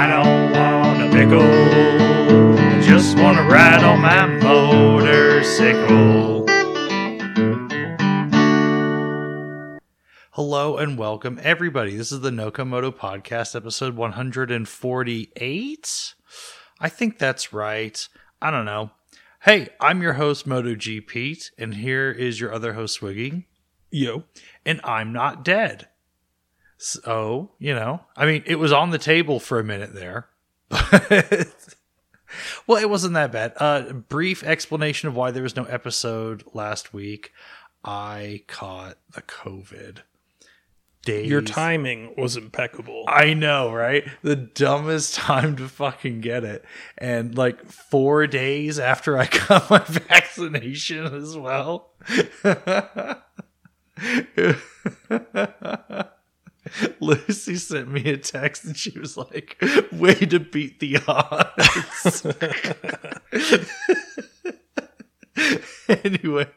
I don't want a pickle. Just want to ride on my motorcycle. Hello and welcome, everybody. This is the Nocomoto Podcast, episode 148. I think that's right. I don't know. Hey, I'm your host, MotoG Pete, and here is your other host, Swiggy. Yo. And I'm not dead. So, you know, I mean, it was on the table for a minute there. but well, it wasn't that bad. Uh, brief explanation of why there was no episode last week. I caught the COVID. Days. Your timing was impeccable. I know, right? The dumbest time to fucking get it. And like four days after I got my vaccination as well. Lucy sent me a text and she was like, way to beat the odds. anyway.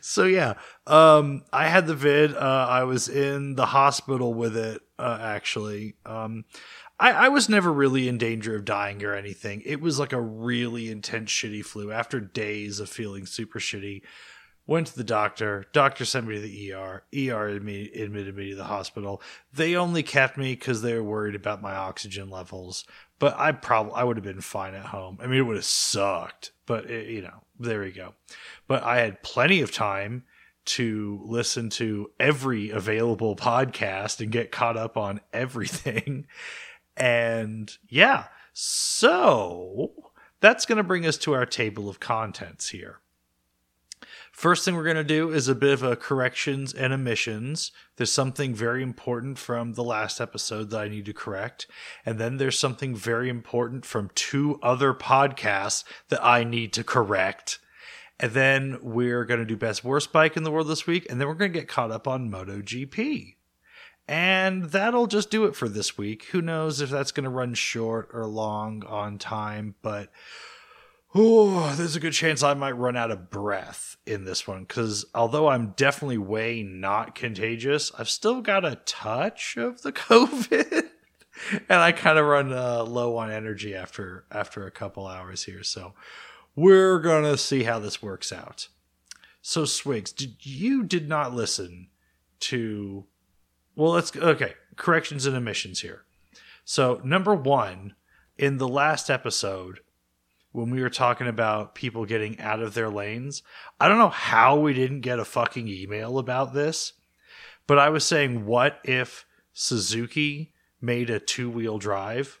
so yeah, um, I had the vid. Uh, I was in the hospital with it, uh, actually. Um, I, I was never really in danger of dying or anything. It was like a really intense, shitty flu. After days of feeling super shitty, Went to the doctor. Doctor sent me to the ER. ER admitted me to the hospital. They only kept me because they were worried about my oxygen levels. But I probably I would have been fine at home. I mean, it would have sucked, but it, you know, there we go. But I had plenty of time to listen to every available podcast and get caught up on everything. And yeah, so that's going to bring us to our table of contents here. First thing we're going to do is a bit of a corrections and omissions. There's something very important from the last episode that I need to correct. And then there's something very important from two other podcasts that I need to correct. And then we're going to do best worst bike in the world this week. And then we're going to get caught up on MotoGP. And that'll just do it for this week. Who knows if that's going to run short or long on time, but oh, there's a good chance I might run out of breath in this one because although I'm definitely way not contagious, I've still got a touch of the COVID, and I kind of run uh, low on energy after after a couple hours here. So we're gonna see how this works out. So Swigs, did you did not listen to? Well, let's okay. Corrections and omissions here. So number one, in the last episode, when we were talking about people getting out of their lanes. I don't know how we didn't get a fucking email about this, but I was saying, what if Suzuki made a two wheel drive?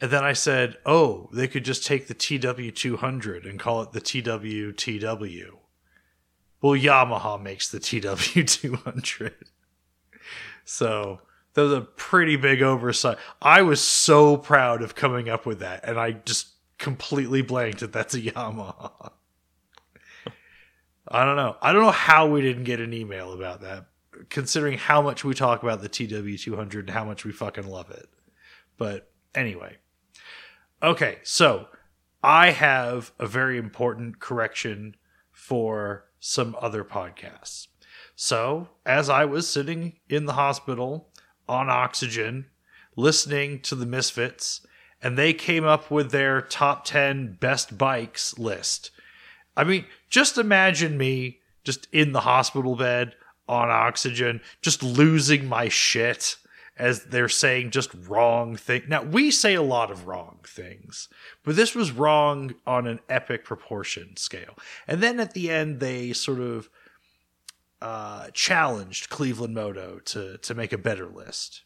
And then I said, oh, they could just take the TW200 and call it the TWTW. Well, Yamaha makes the TW200. so that was a pretty big oversight. I was so proud of coming up with that, and I just completely blanked that that's a Yamaha. I don't know. I don't know how we didn't get an email about that, considering how much we talk about the TW200 and how much we fucking love it. But anyway. Okay, so I have a very important correction for some other podcasts. So, as I was sitting in the hospital on oxygen listening to the Misfits, and they came up with their top 10 best bikes list. I mean, just imagine me just in the hospital bed on oxygen, just losing my shit as they're saying just wrong thing. Now, we say a lot of wrong things, but this was wrong on an epic proportion scale. And then at the end, they sort of uh, challenged Cleveland Moto to to make a better list.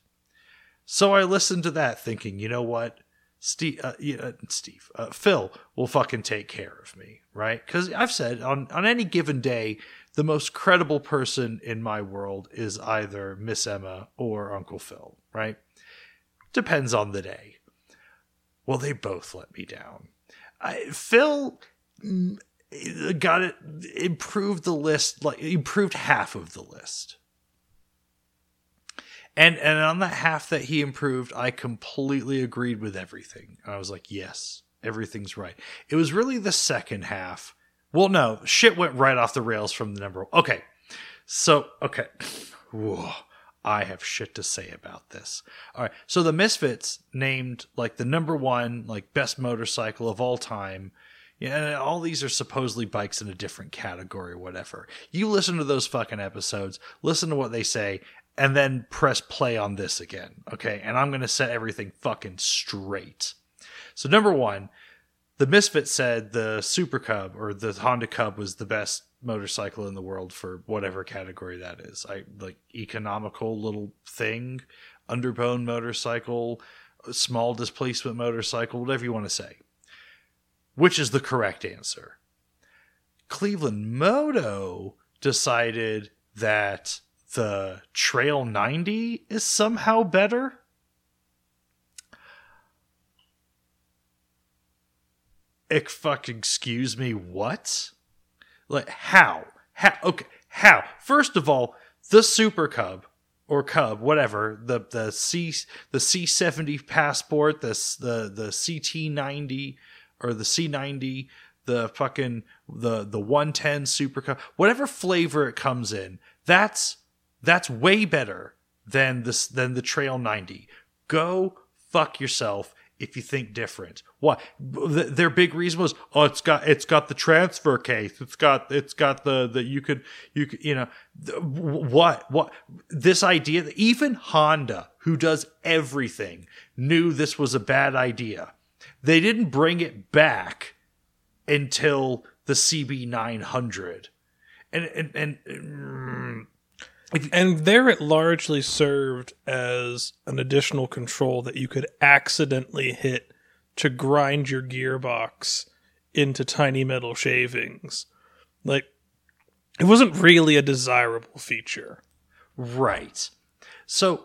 So I listened to that, thinking, you know what, Steve, uh, uh, Steve, uh, Phil will fucking take care of me, right? Because I've said on on any given day, the most credible person in my world is either Miss Emma or Uncle Phil, right? Depends on the day. Well, they both let me down. I, Phil got it improved the list like improved half of the list and and on that half that he improved i completely agreed with everything i was like yes everything's right it was really the second half well no shit went right off the rails from the number okay so okay Whoa. I have shit to say about this. All right. So the Misfits named like the number one, like best motorcycle of all time. Yeah, all these are supposedly bikes in a different category or whatever. You listen to those fucking episodes, listen to what they say, and then press play on this again. Okay. And I'm going to set everything fucking straight. So, number one, the Misfit said the Super Cub or the Honda Cub was the best motorcycle in the world for whatever category that is. I like economical little thing, underbone motorcycle, small displacement motorcycle, whatever you want to say. Which is the correct answer? Cleveland Moto decided that the Trail 90 is somehow better. Ick excuse me, what? Like how? How? Okay, how? First of all, the Super Cub or Cub, whatever the the C the C seventy passport, the the the CT ninety or the C ninety, the fucking the the one ten Super Cub, whatever flavor it comes in, that's that's way better than this than the Trail ninety. Go fuck yourself if you think different. What their big reason was? Oh, it's got it's got the transfer case. It's got it's got the the you could you could you know what what this idea that even Honda, who does everything, knew this was a bad idea. They didn't bring it back until the CB nine hundred, and and and. Mm, and there it largely served as an additional control that you could accidentally hit to grind your gearbox into tiny metal shavings. Like, it wasn't really a desirable feature. Right. So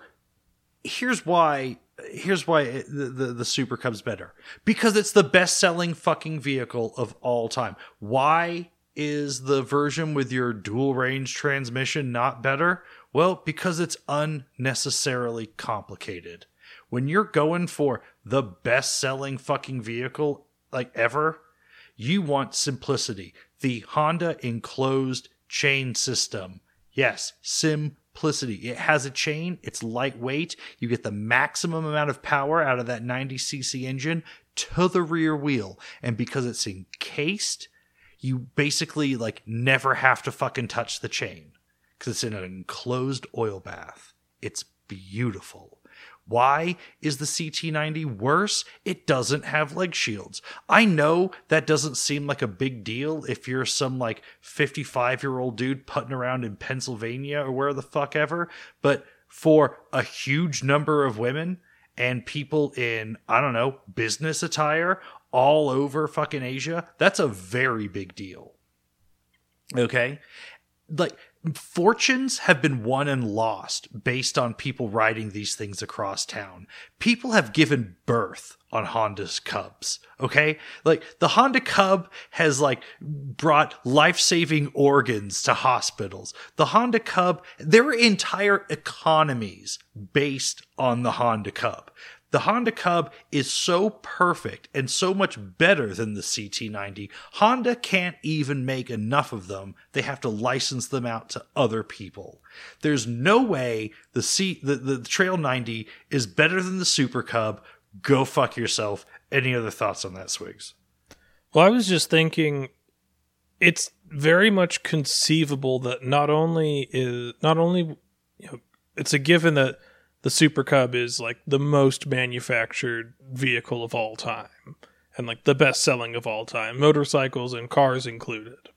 here's why here's why it, the, the, the Super Cub's better. Because it's the best selling fucking vehicle of all time. Why is the version with your dual range transmission not better? Well, because it's unnecessarily complicated. When you're going for the best selling fucking vehicle like ever, you want simplicity. The Honda enclosed chain system. Yes, simplicity. It has a chain, it's lightweight. You get the maximum amount of power out of that 90cc engine to the rear wheel. And because it's encased, you basically like never have to fucking touch the chain because it's in an enclosed oil bath. It's beautiful. Why is the CT90 worse? It doesn't have leg shields. I know that doesn't seem like a big deal if you're some like 55 year old dude putting around in Pennsylvania or where the fuck ever, but for a huge number of women and people in, I don't know, business attire all over fucking Asia, that's a very big deal. Okay? Like, fortunes have been won and lost based on people riding these things across town. People have given birth on Honda's Cubs, okay? Like the Honda Cub has like brought life-saving organs to hospitals. The Honda Cub, there are entire economies based on the Honda Cub. The Honda Cub is so perfect and so much better than the CT90. Honda can't even make enough of them. They have to license them out to other people. There's no way the C the, the Trail 90 is better than the Super Cub. Go fuck yourself. Any other thoughts on that, Swigs? Well, I was just thinking it's very much conceivable that not only is not only you know, it's a given that the Super Cub is like the most manufactured vehicle of all time and like the best selling of all time, motorcycles and cars included.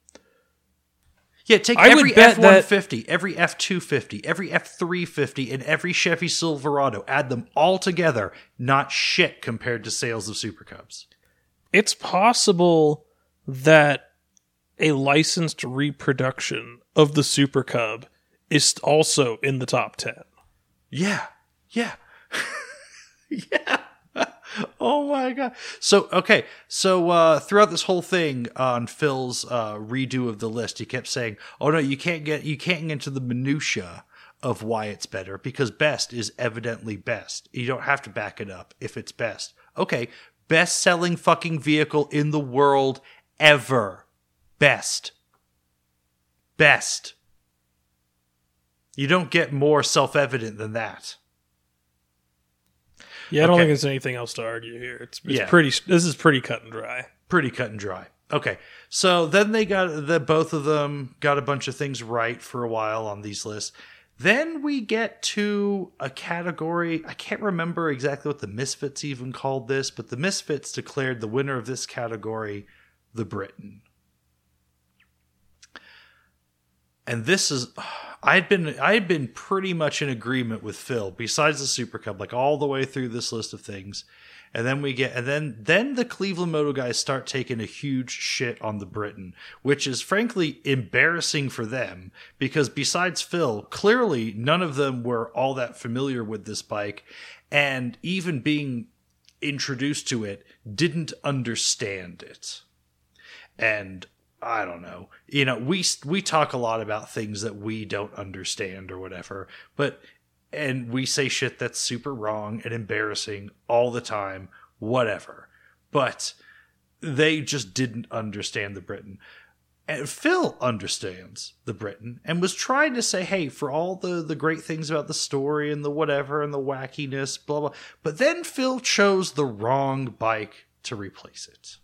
Yeah, take I every F one fifty, every F two fifty, every F three fifty, and every Chevy Silverado. Add them all together, not shit compared to sales of Super Cubs. It's possible that a licensed reproduction of the Super Cub is also in the top ten. Yeah. Yeah. yeah. oh my god. So okay, so uh, throughout this whole thing on Phil's uh, redo of the list, he kept saying, "Oh no, you can't get you can't get into the minutia of why it's better because best is evidently best. You don't have to back it up if it's best. Okay, best selling fucking vehicle in the world ever. Best. Best. You don't get more self evident than that. Yeah, I don't Okay. think there's anything else to argue here. It's, it's Yeah. pretty. This is pretty cut and dry. Pretty cut and dry. Okay, so then they got the both of them got a bunch of things right for a while on these lists. Then we get to a category. I can't remember exactly what the Misfits even called this, but the Misfits declared the winner of this category the Britten. And this is I had been I had been pretty much in agreement with Phil besides the Super Cub like all the way through this list of things. And then we get and then then the Cleveland Moto guys start taking a huge shit on the Britten, which is frankly embarrassing for them because besides Phil, clearly none of them were all that familiar with this bike and even being introduced to it didn't understand it and I don't know. You know, we we talk a lot about things that we don't understand or whatever, but and we say shit that's super wrong and embarrassing all the time, whatever. But they just didn't understand the Britten. And Phil understands the Britten and was trying to say, hey, for all the, the great things about the story and the whatever and the wackiness, blah, blah. But then Phil chose the wrong bike to replace it.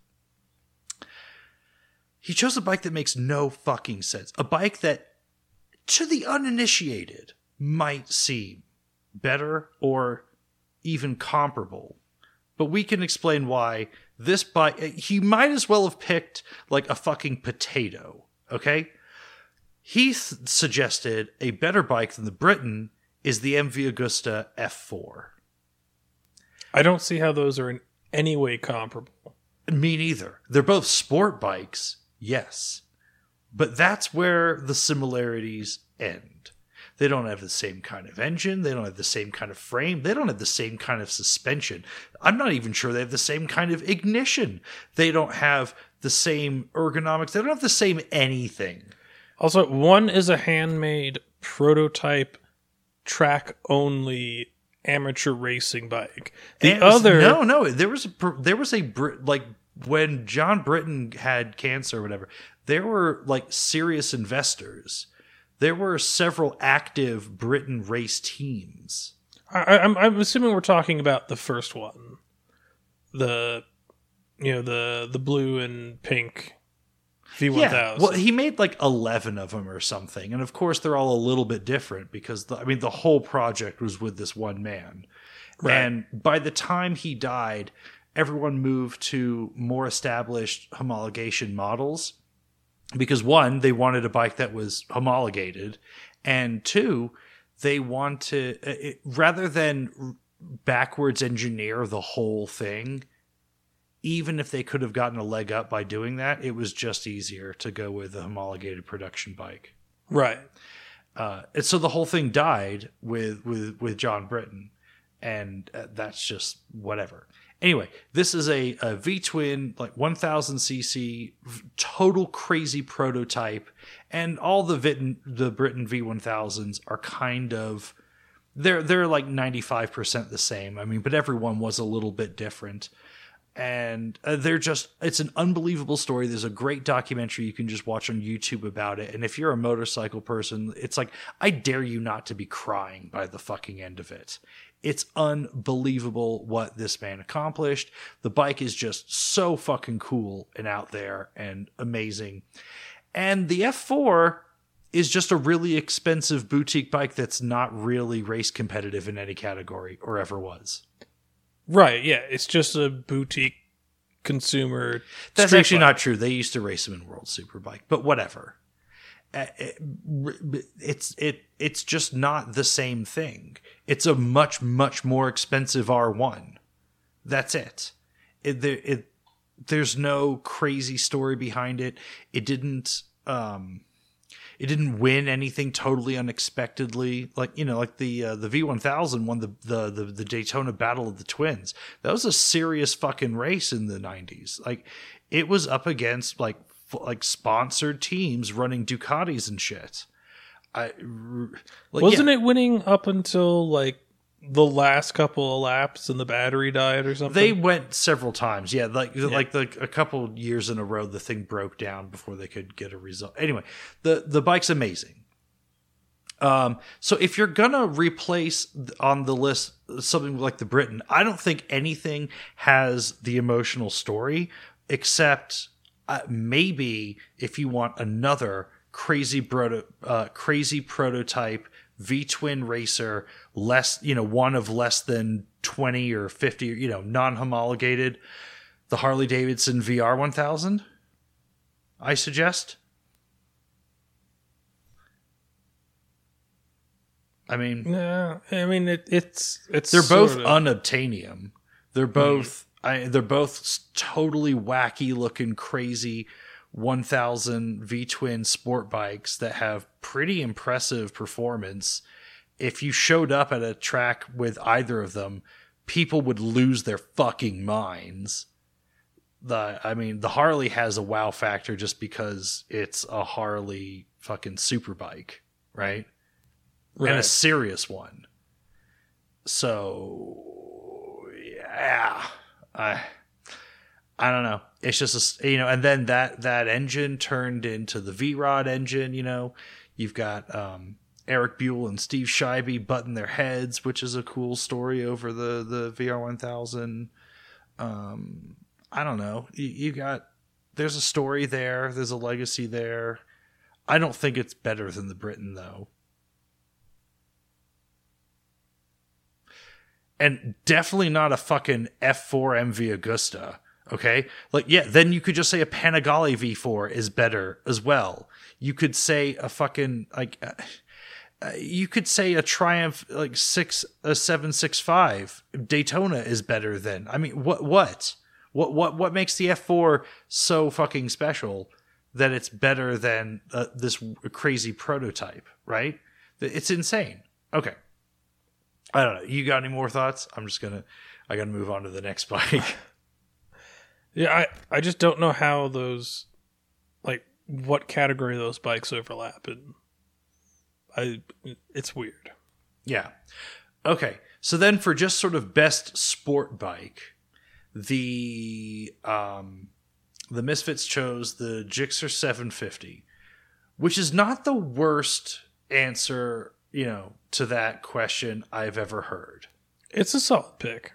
He chose a bike that makes no fucking sense. A bike that, to the uninitiated, might seem better or even comparable. But we can explain why this bike, he might as well have picked like a fucking potato, okay? He th- suggested a better bike than the Britten is the MV Augusta F4. I don't see how those are in any way comparable. Me neither. They're both sport bikes, yes. But that's where the similarities end. They don't have the same kind of engine. They don't have the same kind of frame. They don't have the same kind of suspension. I'm not even sure they have the same kind of ignition. They don't have the same ergonomics. They don't have the same anything. Also, one is a handmade prototype track only amateur racing bike. The And- other no, no, there was a there was a like when John Britten had cancer or whatever. There were like serious investors. There were several active Britten race teams. I, I'm, I'm assuming we're talking about the first one, the you know the the blue and pink V one Yeah, thousand. well, he made like eleven of them or something, and of course they're all a little bit different because the, I mean the whole project was with this one man, Right. and by the time he died, everyone moved to more established homologation models because one they wanted a bike that was homologated, and two they wanted uh, it, rather than backwards engineer the whole thing even if they could have gotten a leg up by doing that, it was just easier to go with a homologated production bike. right. Uh, and so the whole thing died with with with John Britten, and uh, that's just whatever. Anyway, this is a, a V twin, like 1000 cc, total crazy prototype, and all the Vitten, the Britten V1000s are kind of they're they're like 95% the same. I mean, but everyone was a little bit different and uh, they're just it's an unbelievable story. There's a great documentary you can just watch on youtube about it. And if you're a motorcycle person it's like i dare you not to be crying by the fucking end of it. It's unbelievable what this man accomplished. The bike is just so fucking cool and out there and amazing. And the f4 is just a really expensive boutique bike that's not really race competitive in any category or ever was Right. Yeah. It's just a boutique consumer. That's actually bike. not true. They used to race them in World Superbike, but whatever. Uh, It's it it's just not the same thing. It's a much much more expensive R1. That's it. It, there, it there's no crazy story behind it. It didn't um it didn't win anything totally unexpectedly. Like you know like the uh, the V1000 won the, the the the Daytona Battle of the Twins. That was a serious fucking race in the 90s like it was up against like f- like sponsored teams running Ducatis and shit. I like, Wasn't yeah, it winning up until like the last couple of laps and the battery died or something? they went several times. Yeah like like the, a couple years in a row the thing broke down before they could get a result. Anyway the the bike's amazing. Um, so if you're gonna replace on the list something like the Britten, I don't think anything has the emotional story except uh, maybe if you want another crazy proto- uh, crazy prototype V twin racer, less you know one of less than twenty or fifty, you know non homologated, the Harley Davidson VR one thousand. I suggest. I mean, yeah, I mean it, it's it's they're both sorta- unobtainium. They're hmm. both I, they're both totally wacky looking, crazy 1000 V twin sport bikes that have pretty impressive performance. If you showed up at a track with either of them, people would lose their fucking minds. The I mean, the Harley has a wow factor just because it's a Harley fucking super bike, right? right. and a serious one. So yeah, I I don't know. It's just a you know, and then that that engine turned into the V Rod engine. You know, you've got um, Eric Buell and Steve Scheibe butting their heads, which is a cool story over the the VR one thousand. Um, I don't know. You, you got there's a story there. There's a legacy there. I don't think it's better than the Britten though. and definitely not a fucking F4 MV Augusta. Okay, like yeah, then you could just say a Panigale V4 is better as well. You could say a fucking like, uh, you could say a Triumph like six a seven six five Daytona is better than. I mean, what what what what what makes the F4 so fucking special that it's better than uh, this crazy prototype? Right? It's insane. Okay. I don't know. You got any more thoughts? I'm just gonna. I gotta move on to the next bike. Yeah, I I just don't know how those like what category those bikes overlap and I it's weird. yeah. Okay. So then, for just sort of best sport bike, the um, the Misfits chose the Gixxer 750, which is not the worst answer, you know, to that question I've ever heard. It's a solid pick.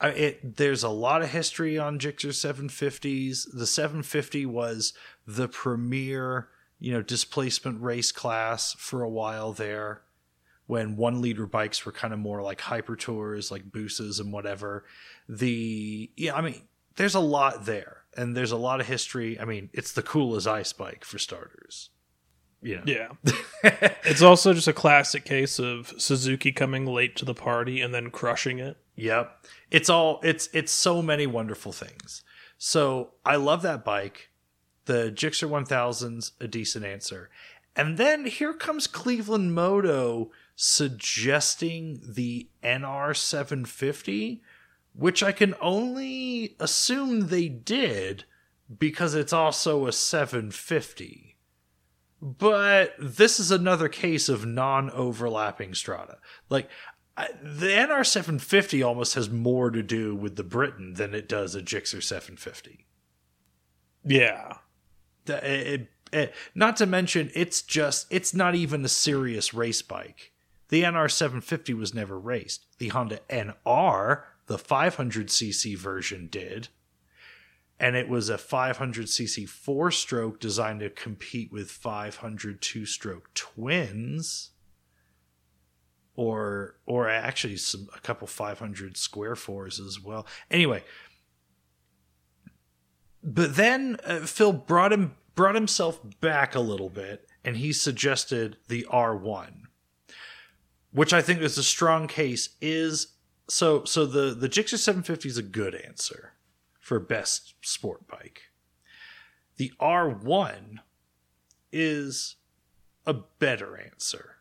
I, it there's a lot of history on Gixxer 750s. The 750 was the premier, you know, displacement race class for a while there when one liter bikes were kind of more like hyper tours, like Busas and whatever. The yeah, I mean, there's a lot there, and there's a lot of history. I mean, it's the cool as ice bike for starters. You know. Yeah. it's also just a classic case of Suzuki coming late to the party and then crushing it. Yep. It's all it's it's so many wonderful things. So I love that bike. The Gixxer 1000's a decent answer. And then here comes Cleveland Moto suggesting the NR 750, which I can only assume they did because it's also a 750. But this is another case of non overlapping strata. Like, the NR 750 almost has more to do with the Britten than it does a Gixxer 750. Yeah. It- it- not to mention, it's just, it's not even a serious race bike. The NR 750 was never raced. The Honda NR, the 500cc version, did. And it was a 500cc four stroke designed to compete with 500 two stroke twins or or actually some a couple 500 square fours as well. Anyway, but then uh, Phil brought him brought himself back a little bit, and he suggested the R1, which I think is a strong case. Is so so the the Gixxer 750 is a good answer for best sport bike. The R1 is a better answer.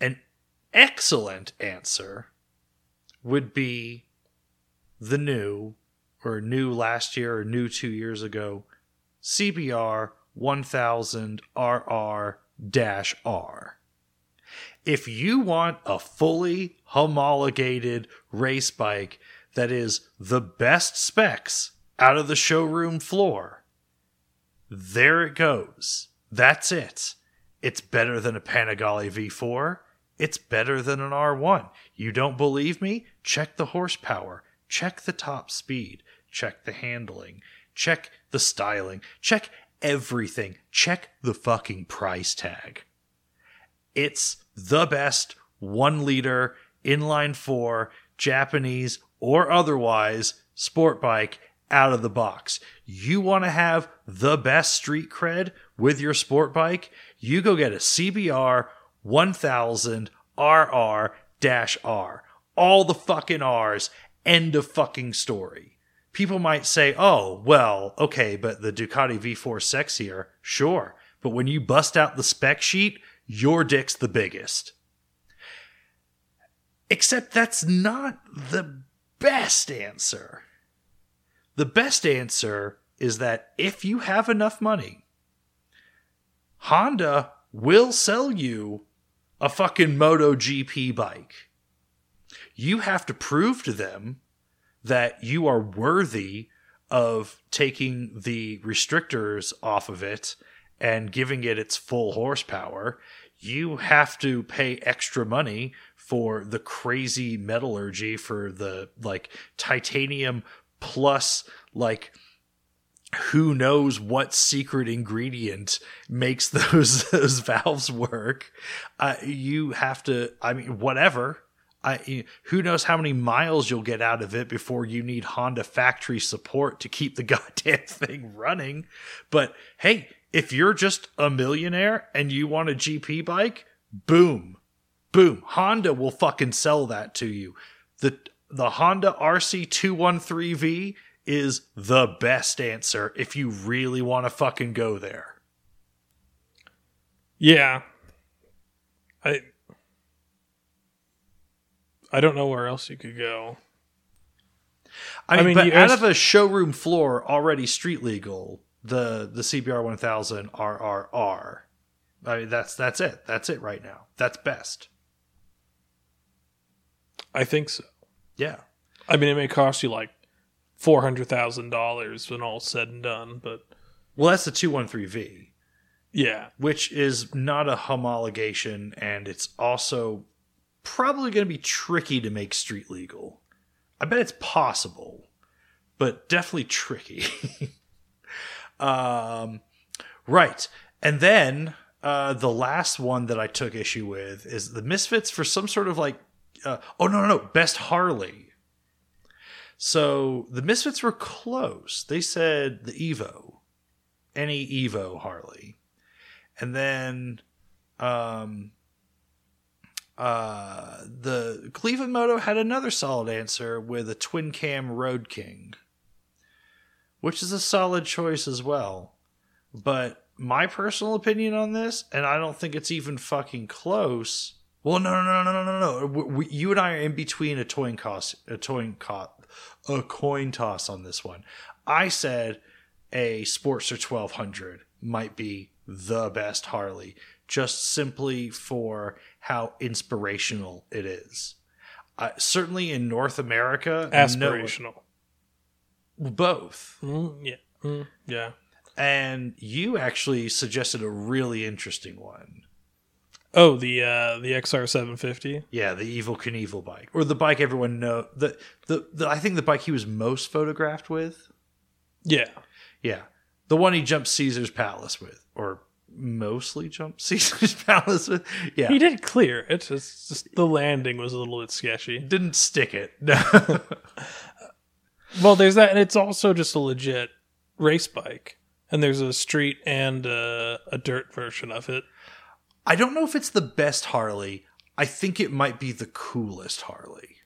An excellent answer would be the new or new last year or new 2 years ago CBR 1000 RR R. If you want a fully homologated race bike that is the best specs out of the showroom floor, there it goes. That's it. It's better than a Panigale V4. It's better than an R1. You don't believe me? Check the horsepower. Check the top speed. Check the handling. Check the styling. Check everything. Check the fucking price tag. It's the best one liter inline four Japanese or otherwise sport bike out of the box. You want to have the best street cred with your sport bike? You go get a CBR 1000 RR R. All the fucking R's. End of fucking story. People might say, oh, well, okay, but the Ducati V4 sexier. Sure. But when you bust out the spec sheet, your dick's the biggest. Except that's not the best answer. The best answer is that if you have enough money, Honda will sell you a fucking MotoGP bike. You have to prove to them that you are worthy of taking the restrictors off of it and giving it its full horsepower. You have to pay extra money for the crazy metallurgy for the like titanium plus like who knows what secret ingredient makes those those valves work uh, you have to i mean whatever I, who knows how many miles you'll get out of it before you need Honda factory support to keep the goddamn thing running. But hey, if you're just a millionaire and you want a GP bike, boom, boom, Honda will fucking sell that to you. The the Honda RC213V is the best answer if you really want to fucking go there. Yeah. I I don't know where else you could go. I mean, I mean but out of a showroom floor already street legal, the the CBR 1000 RRR. I mean that's that's it. That's it right now. That's best. I think so. Yeah. I mean, it may cost you like four hundred thousand dollars when all's said and done, but well, that's the two one three V. Yeah, which is not a homologation, and it's also probably going to be tricky to make street legal. I bet it's possible, but definitely tricky. um, right, and then uh, the last one that I took issue with is the Misfits for some sort of like uh, oh no no no best Harley. So the Misfits were close. They said the Evo, any Evo Harley, and then um, uh, the Cleveland Moto had another solid answer with a twin cam Road King, which is a solid choice as well. But my personal opinion on this, and I don't think it's even fucking close, well, no, no, no, no, no, no. We, you and I are in between a coin toss, a coin toss, a coin toss on this one. I said a Sportster 1200 might be the best Harley, just simply for how inspirational it is. Uh, certainly in North America, aspirational. No, both. Mm, yeah, mm, yeah. And you actually suggested a really interesting one. Oh, the uh, the XR seven fifty. Yeah, the Evel Knievel bike, or the bike everyone know the, the the I think the bike he was most photographed with. Yeah, yeah, the one he jumped Caesar's Palace with, or mostly jumped Caesar's Palace with. Yeah, he did clear it. It's just the landing was a little bit sketchy. Didn't stick it. No. well, there's that, and it's also just a legit race bike, and there's a street and a, a dirt version of it. I don't know if it's the best Harley. I think it might be the coolest Harley.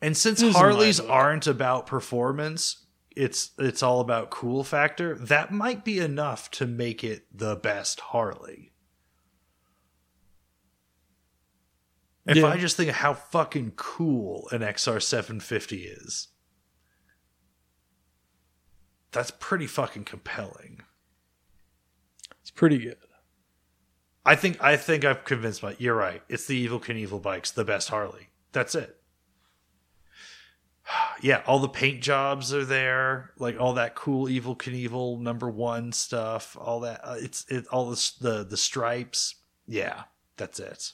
And since Harleys aren't about performance, it's it's all about cool factor. That might be enough to make it the best Harley. If yeah. I just think of how fucking cool an XR750 is, that's pretty fucking compelling It's pretty good. I think I think I've convinced my. You're right. It's the Evel Knievel bikes, the best Harley. That's it. Yeah, all the paint jobs are there, like all that cool Evel Knievel number one stuff, all that. Uh, it's it all this, the the stripes. Yeah, that's it.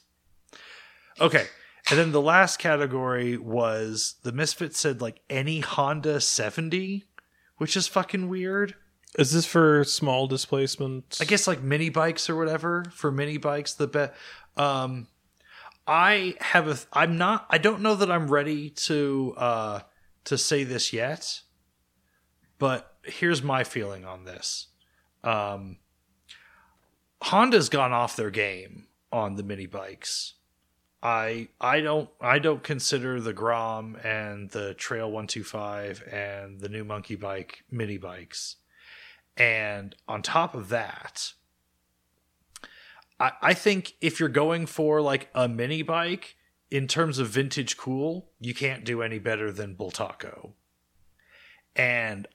Okay, and then the last category was the Misfit said like any Honda seventy, which is fucking weird. Is this for small displacement? I guess like mini bikes or whatever for mini bikes. The bet. Um, I have a. I'm not. I don't know that I'm ready to uh to say this yet, but here's my feeling on this. Um, Honda's gone off their game on the mini bikes. I I don't I don't consider the Grom and the Trail 125 and the new monkey bike mini bikes. And on top of that, I, I think if you're going for like a mini bike in terms of vintage cool, you can't do any better than Bultaco. And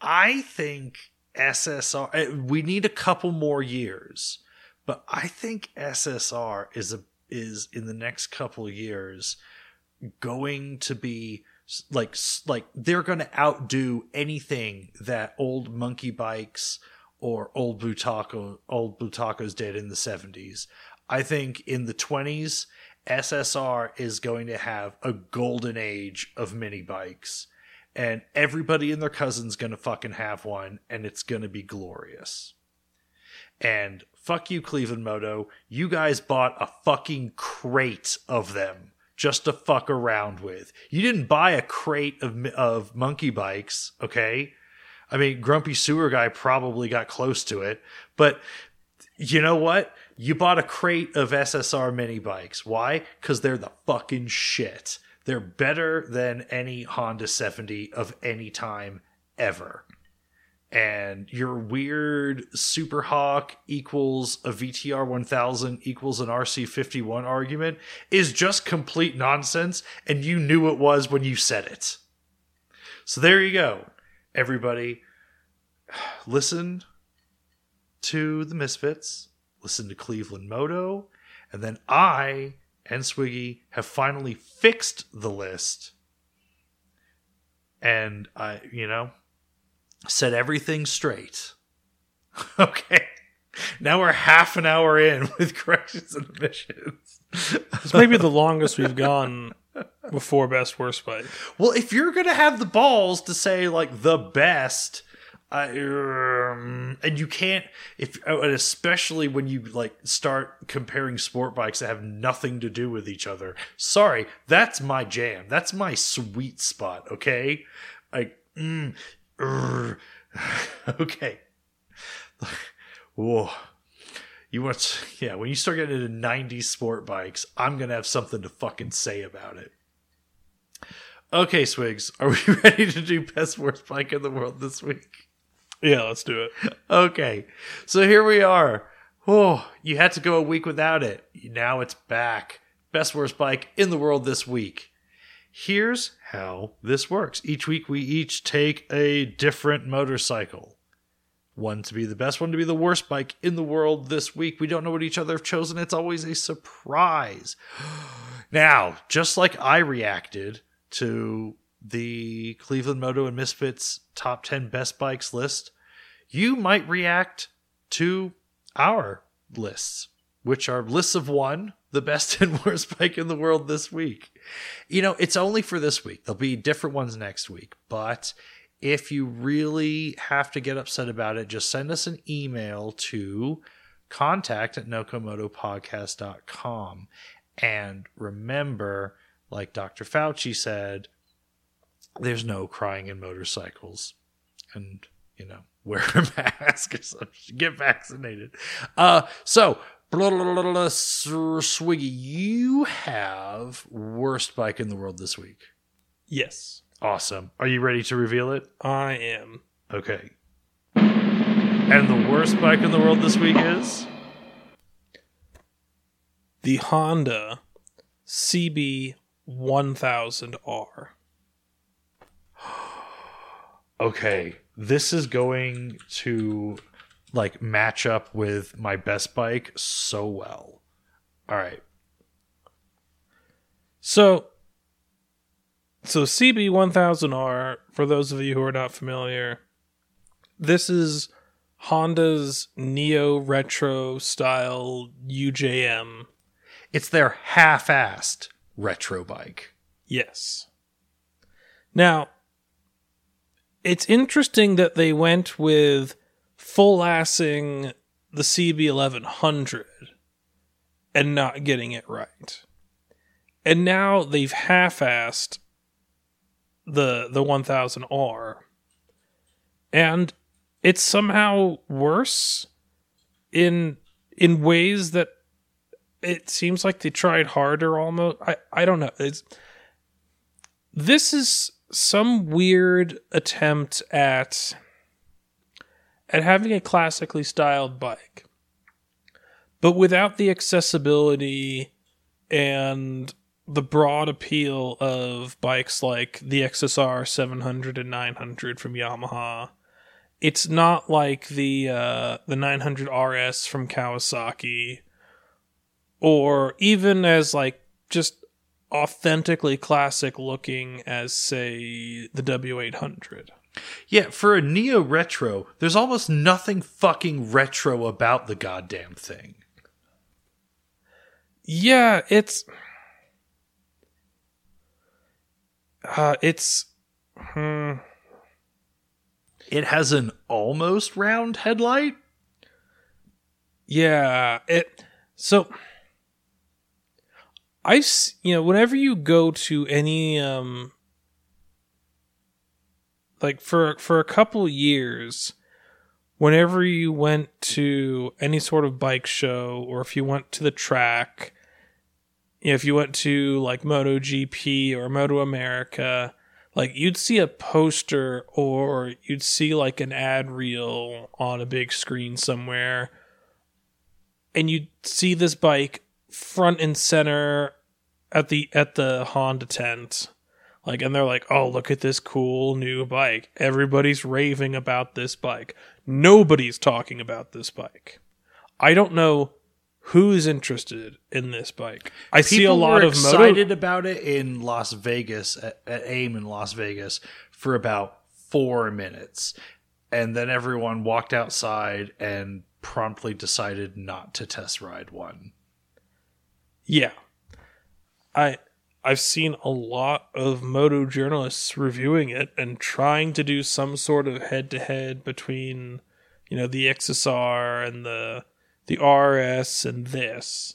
I think SSR eh, we need a couple more years, but I think SSR is a is in the next couple years going to be like like they're going to outdo anything that old monkey bikes or old Bultaco old Bultacos did in the 70s. I think in the 20s SSR is going to have a golden age of mini bikes and everybody and their cousin's going to fucking have one and it's going to be glorious. And fuck you Cleveland Moto, you guys bought a fucking crate of them just to fuck around with. You didn't buy a crate of of monkey bikes, okay? I mean, Grumpy Sewer Guy probably got close to it, but you know what? You bought a crate of SSR mini bikes. Why? Because they're the fucking shit. They're better than any Honda 70 of any time ever and your weird Super Hawk equals a VTR 1000 equals an RC51 argument is just complete nonsense, and you knew it was when you said it. So there you go, everybody. Listen to the Misfits, listen to Cleveland Moto, and then I and Swiggy have finally fixed the list. And I, you know, set everything straight. okay. Now we're half an hour in with corrections and omissions. It's maybe the longest we've gone before best worst bike. Well, if you're gonna have the balls to say like the best, uh, um, and you can't if uh, especially when you like start comparing sport bikes that have nothing to do with each other. Sorry, that's my jam. That's my sweet spot. Okay, like mm, okay. Whoa. You want to, yeah, when you start getting into 90s sport bikes, I'm to have something to fucking say about it. Okay, Swigs, are we ready to do best worst bike in the world this week? Yeah, let's do it. Okay. So here we are. Oh, you had to go a week without it. Now it's back. Best worst bike in the world this week. Here's how this works. Each week, we each take a different motorcycle. One to be the best, one to be the worst bike in the world this week. We don't know what each other have chosen. It's always a surprise. Now, just like I reacted to the Cleveland Moto and Misfits top 10 best bikes list, you might react to our lists, which are lists of one the best and worst bike in the world this week. You know, it's only for this week. There'll be different ones next week. But if you really have to get upset about it, just send us an email to contact at nocomotopodcast.com. And remember, like Dr. Fauci said, there's no crying in motorcycles. And, you know, wear a mask or something. Get vaccinated. Uh, so Swiggy, you have worst bike in the world this week. Yes. Awesome. Are you ready to reveal it? I am. Okay. And the worst bike in the world this week is the Honda CB 1000R. Okay, this is going to like match up with my best bike so well. All right. So so CB 1000R, for those of you who are not familiar, this is Honda's neo retro style UJM. It's their half-assed retro bike. Yes. Now, it's interesting that they went with full assing the CB 1100 and not getting it right. And now they've half assed the the 1000R. And it's somehow worse in in ways that it seems like they tried harder almost. I, I don't know. It's this is some weird attempt at at having a classically styled bike but without the accessibility and the broad appeal of bikes like the XSR 700 and 900 from Yamaha. It's not like the uh, the 900 RS from Kawasaki, or even as like just authentically classic looking as say the W800. Yeah, for a neo retro, there's almost nothing fucking retro about the goddamn thing. Yeah, it's uh it's hmm. It has an almost round headlight. Yeah, it so I've you know whenever you go to any um like for for a couple years whenever you went to any sort of bike show or if you went to the track if you went to like MotoGP or Moto America like you'd see a poster or you'd see like an ad reel on a big screen somewhere and you'd see this bike front and center at the at the Honda tent. Like and they're like, "Oh, look at this cool new bike. Everybody's raving about this bike. Nobody's talking about this bike." I don't know who's interested in this bike. I see a lot of moto excited about it in Las Vegas at, at AIM in Las Vegas for about four minutes, and then everyone walked outside and promptly decided not to test ride one. Yeah. I I've seen a lot of moto journalists reviewing it and trying to do some sort of head to head between, you know, the XSR and the the RS and this.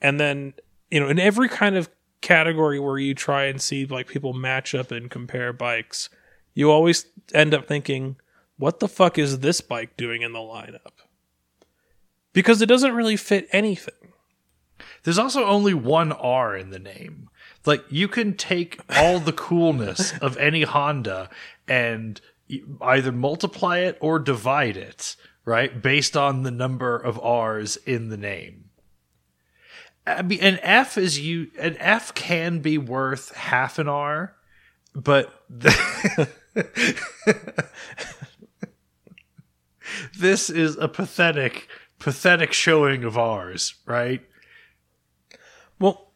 And then, you know, in every kind of category where you try and see like people match up and compare bikes, you always end up thinking, what the fuck is this bike doing in the lineup? Because it doesn't really fit anything. There's also only one R in the name. Like you can take all the coolness of any Honda and either multiply it or divide it, right? Based on the number of R's in the name. I mean, an F is you. An F can be worth half an R, but the this is a pathetic, pathetic showing of ours, right? Well,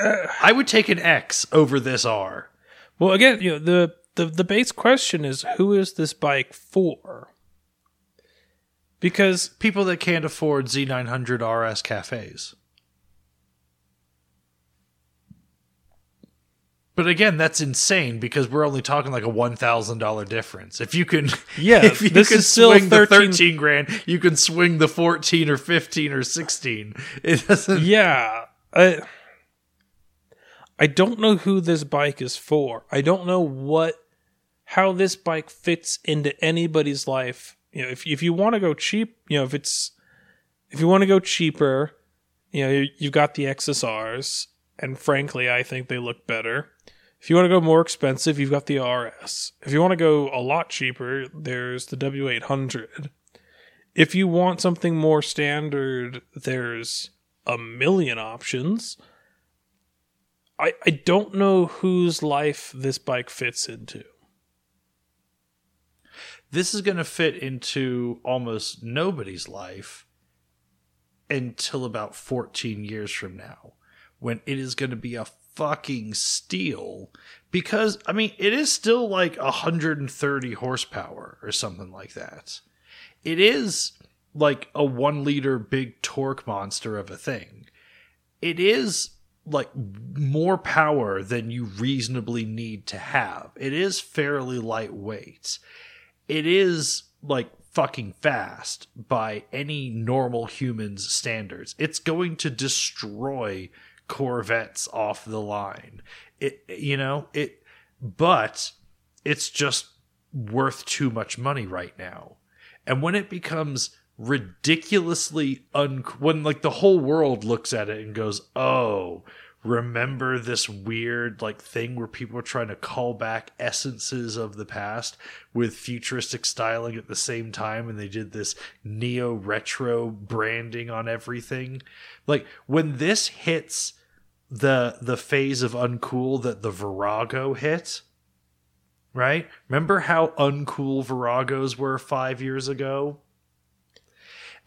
I would take an X over this R. Well, again, you know, the, the the base question is who is this bike for? Because People that can't afford Z900 RS cafes. But again, that's insane because we're only talking like a one thousand dollar difference. If you can, Yeah, if you this can is still swing the 13 thirteen grand, you can swing the fourteen or fifteen or sixteen. It doesn't. yeah, I I don't know who this bike is for. I don't know what how this bike fits into anybody's life. You know, if if you want to go cheap, you know, if it's if you want to go cheaper, you know, you- you've got the XSRs, and frankly, I think they look better. If you want to go more expensive, you've got the RS. If you want to go a lot cheaper, there's the W800. If you want something more standard, there's a million options. I, I don't know whose life this bike fits into. This is going to fit into almost nobody's life until about 14 years from now when it is going to be a fucking steal because I mean it is still like 130 horsepower or something like that. It is like a 1 liter big torque monster of a thing. It is like more power than you reasonably need to have. It is fairly lightweight. It is like fucking fast by any normal human's standards. It's going to destroy Corvettes off the line. It you know, it but it's just worth too much money right now. And when it becomes ridiculously un when like the whole world looks at it and goes, "Oh, remember this weird like thing where people are trying to call back essences of the past with futuristic styling at the same time and they did this neo retro branding on everything? Like when this hits the the phase of uncool that the virago hit right? Remember how uncool viragos were 5 years ago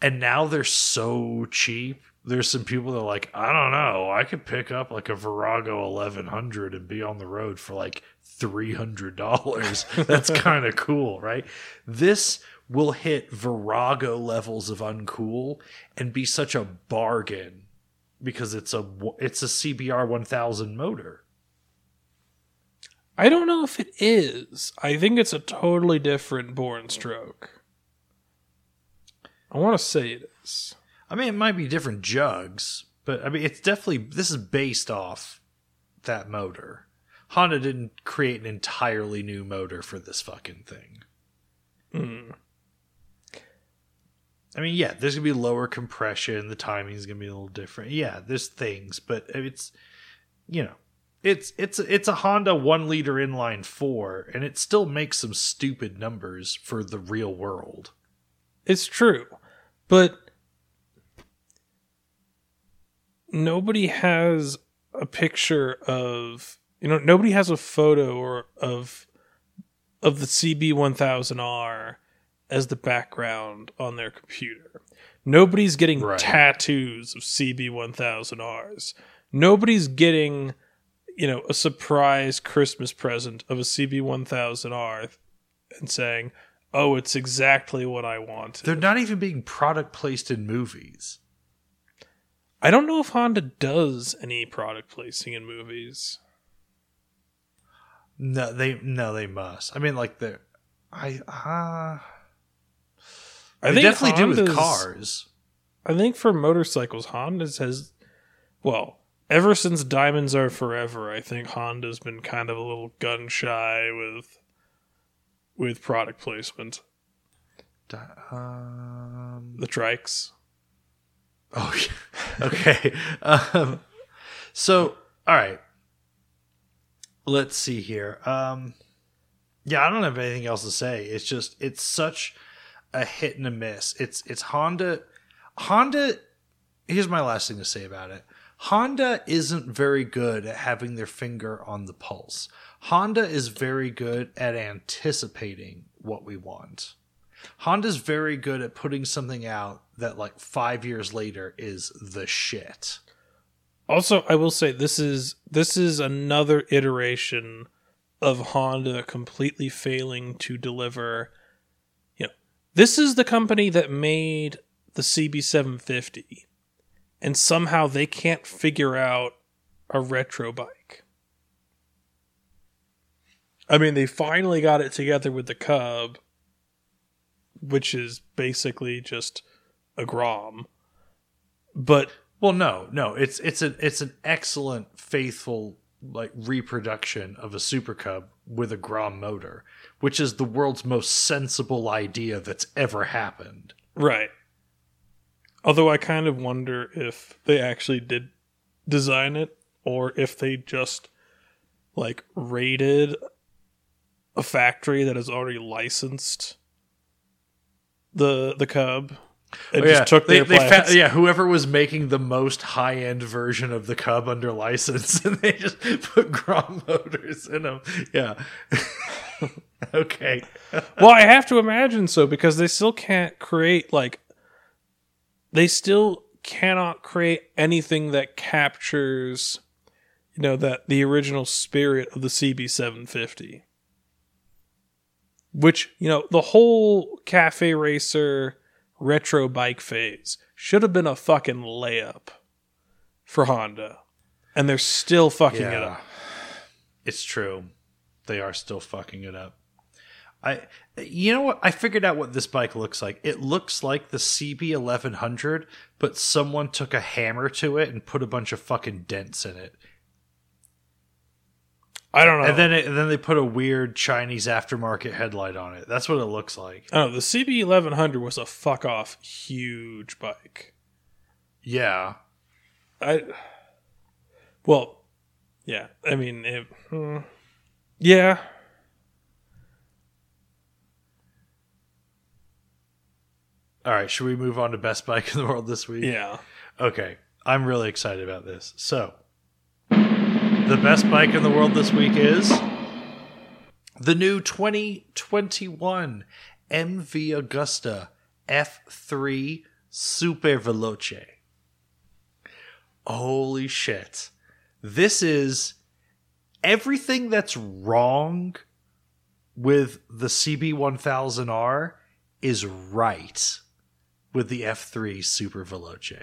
and now they're so cheap there's some people that are like, I don't know, I could pick up like a Virago 1100 and be on the road for like $300. That's kind of cool, right? This will hit Virago levels of uncool and be such a bargain because it's a it's a CBR 1000 motor. I don't know if it is. I think it's a totally different born stroke. I want to say it is. I mean, it might be different jugs, but I mean, it's definitely this is based off that motor. Honda didn't create an entirely new motor for this fucking thing. Hmm. I mean, yeah, there's gonna be lower compression. The timing's gonna be a little different. Yeah, there's things, but it's you know, it's it's it's a Honda one liter inline four, and it still makes some stupid numbers for the real world. It's true, but nobody has a picture of you know nobody has a photo or of of the CB1000R as the background on their computer. Nobody's getting Right. tattoos of CB1000Rs. Nobody's getting you know a surprise Christmas present of a CB1000R and saying, "Oh, it's exactly what I want. They're not even being product placed in movies. I don't know if Honda does any product placing in movies. No, they no, they must. I mean, like the, I uh, I they think definitely do with cars. I think for motorcycles, Honda's has, well, ever since Diamonds Are Forever, I think Honda's been kind of a little gun shy with, with product placement. Um, The trikes. Oh, yeah. okay. um, so, all right. Let's see here. Um, yeah, I don't have anything else to say. It's just it's such a hit and a miss. It's it's Honda. Honda. Here's my last thing to say about it. Honda isn't very good at having their finger on the pulse. Honda is very good at anticipating what we want. Honda's very good at putting something out that like 5 years later is the shit. Also, I will say this is this is another iteration of Honda completely failing to deliver. You know, this is the company that made the CB750, and somehow they can't figure out a retro bike. I mean, they finally got it together with the Cub, which is basically just a Grom. But Well, no, no, it's it's an it's an excellent faithful like reproduction of a Super Cub with a Grom motor, which is the world's most sensible idea that's ever happened. Right. Although I kind of wonder if they actually did design it or if they just like raided a factory that has already licensed the the cub and Oh, yeah, just took they, their they fa- yeah, whoever was making the most high end version of the Cub under license, and they just put Grom motors in them. Yeah. okay. well, I have to imagine so because they still can't create like they still cannot create anything that captures you know that the original spirit of the CB750 which you know the whole cafe racer retro bike phase should have been a fucking layup for Honda and they're still fucking it up. It's true. They are still fucking it up. I you know what? I figured out what this bike looks like. It looks like the CB 1100, but someone took a hammer to it and put a bunch of fucking dents in it. I don't know. And then it, and then they put a weird Chinese aftermarket headlight on it. That's what it looks like. oh, the CB 1100 was a fuck off huge bike. Yeah. I well, yeah. I mean, it, hmm, yeah. All right, should we move on to best bike in the world this week? Yeah. Okay, I'm really excited about this. So, the best bike in the world this week is the new 2021 MV Agusta F3 Super Veloce. Holy shit. This is everything that's wrong with the CB1000R is right with the F3 Super Veloce.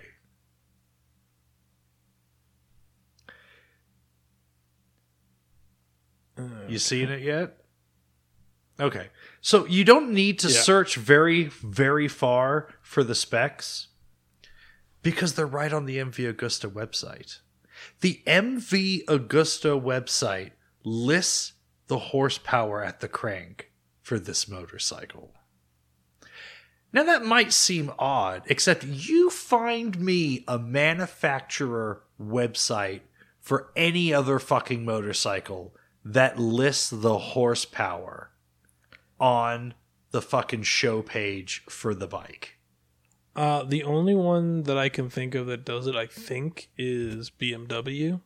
You seen it yet? Okay. So you don't need to Yeah. search very, very far for the specs because they're right on the MV Agusta website. The MV Agusta website lists the horsepower at the crank for this motorcycle. Now that might seem odd, except you find me a manufacturer website for any other fucking motorcycle that lists the horsepower on the fucking show page for the bike. Uh, the only one that I can think of that does it, I think, is BMW.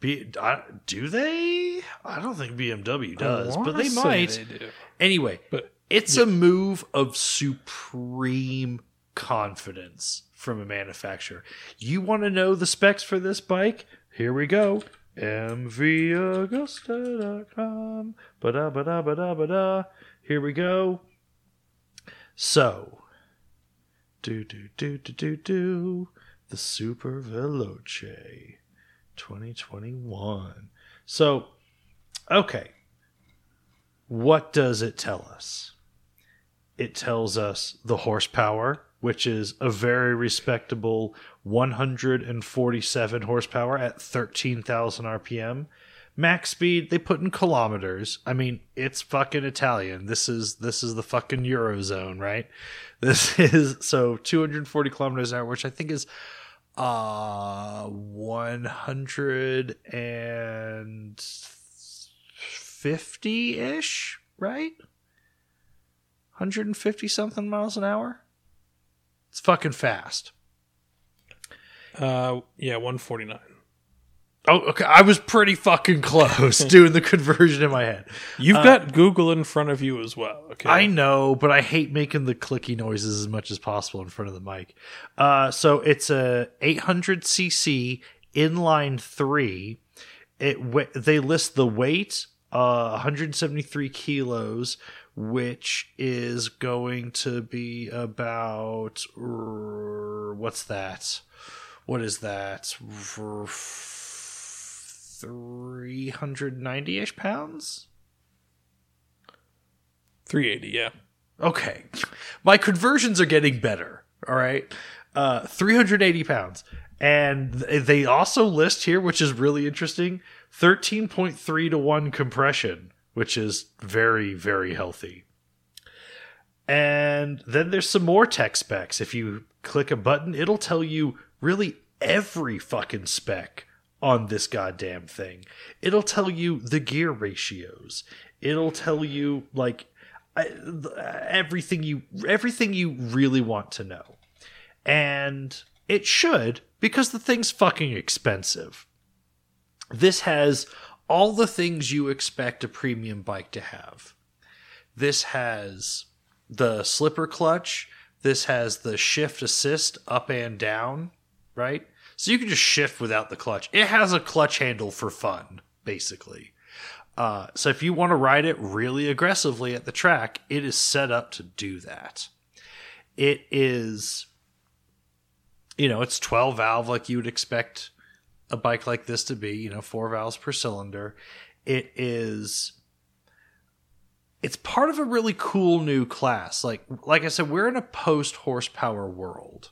B- I, do they? I don't think BMW does, but they might. They do. Anyway, But it's a move of supreme confidence from a manufacturer. You want to know the specs for this bike? Here we go. MVAgusta.com. Ba-da, ba-da, ba-da, ba-da. Here we go. So, do, do, do, do, do, do. The Super Veloce 2021. So, okay. What does it tell us? It tells us the horsepower, which is a very respectable 147 horsepower at 13,000 RPM. Max speed they put in kilometers. I mean, it's fucking Italian. This is this is the fucking eurozone, right? This is so 240 kilometers an hour, which I think is uh 150 ish, right? 150 something miles an hour. It's fucking fast. uh, yeah, 149. Oh, okay. I was pretty fucking close doing the conversion in my head. You've got Google in front of you as well. Okay. I know, but I hate making the clicky noises as much as possible in front of the mic. Uh, so it's a 800cc inline three. It they list the weight, uh, 173 kilos, which is going to be about what's that? What is that? 390 ish pounds. 380. Yeah. Okay. My conversions are getting better. All right. Uh, 380 pounds. And they also list here, which is really interesting 13.3 to 1 compression, which is very, very healthy. And then there's some more tech specs. If you click a button, it'll tell you really every fucking spec on this goddamn thing. It'll tell you the gear ratios. It'll tell you like everything you everything you really want to know. And it should because the thing's fucking expensive. This has all the things you expect a premium bike to have. This has the slipper clutch, this has the shift assist up and down, right? So you can just shift without the clutch. It has a clutch handle for fun, basically. Uh, so if you want to ride it really aggressively at the track, it is set up to do that. It is, you know, it's 12 valve like you would expect a bike like this to be, you know, four valves per cylinder. It is it's part of a really cool new class. Like like I said, we're in a post horsepower world.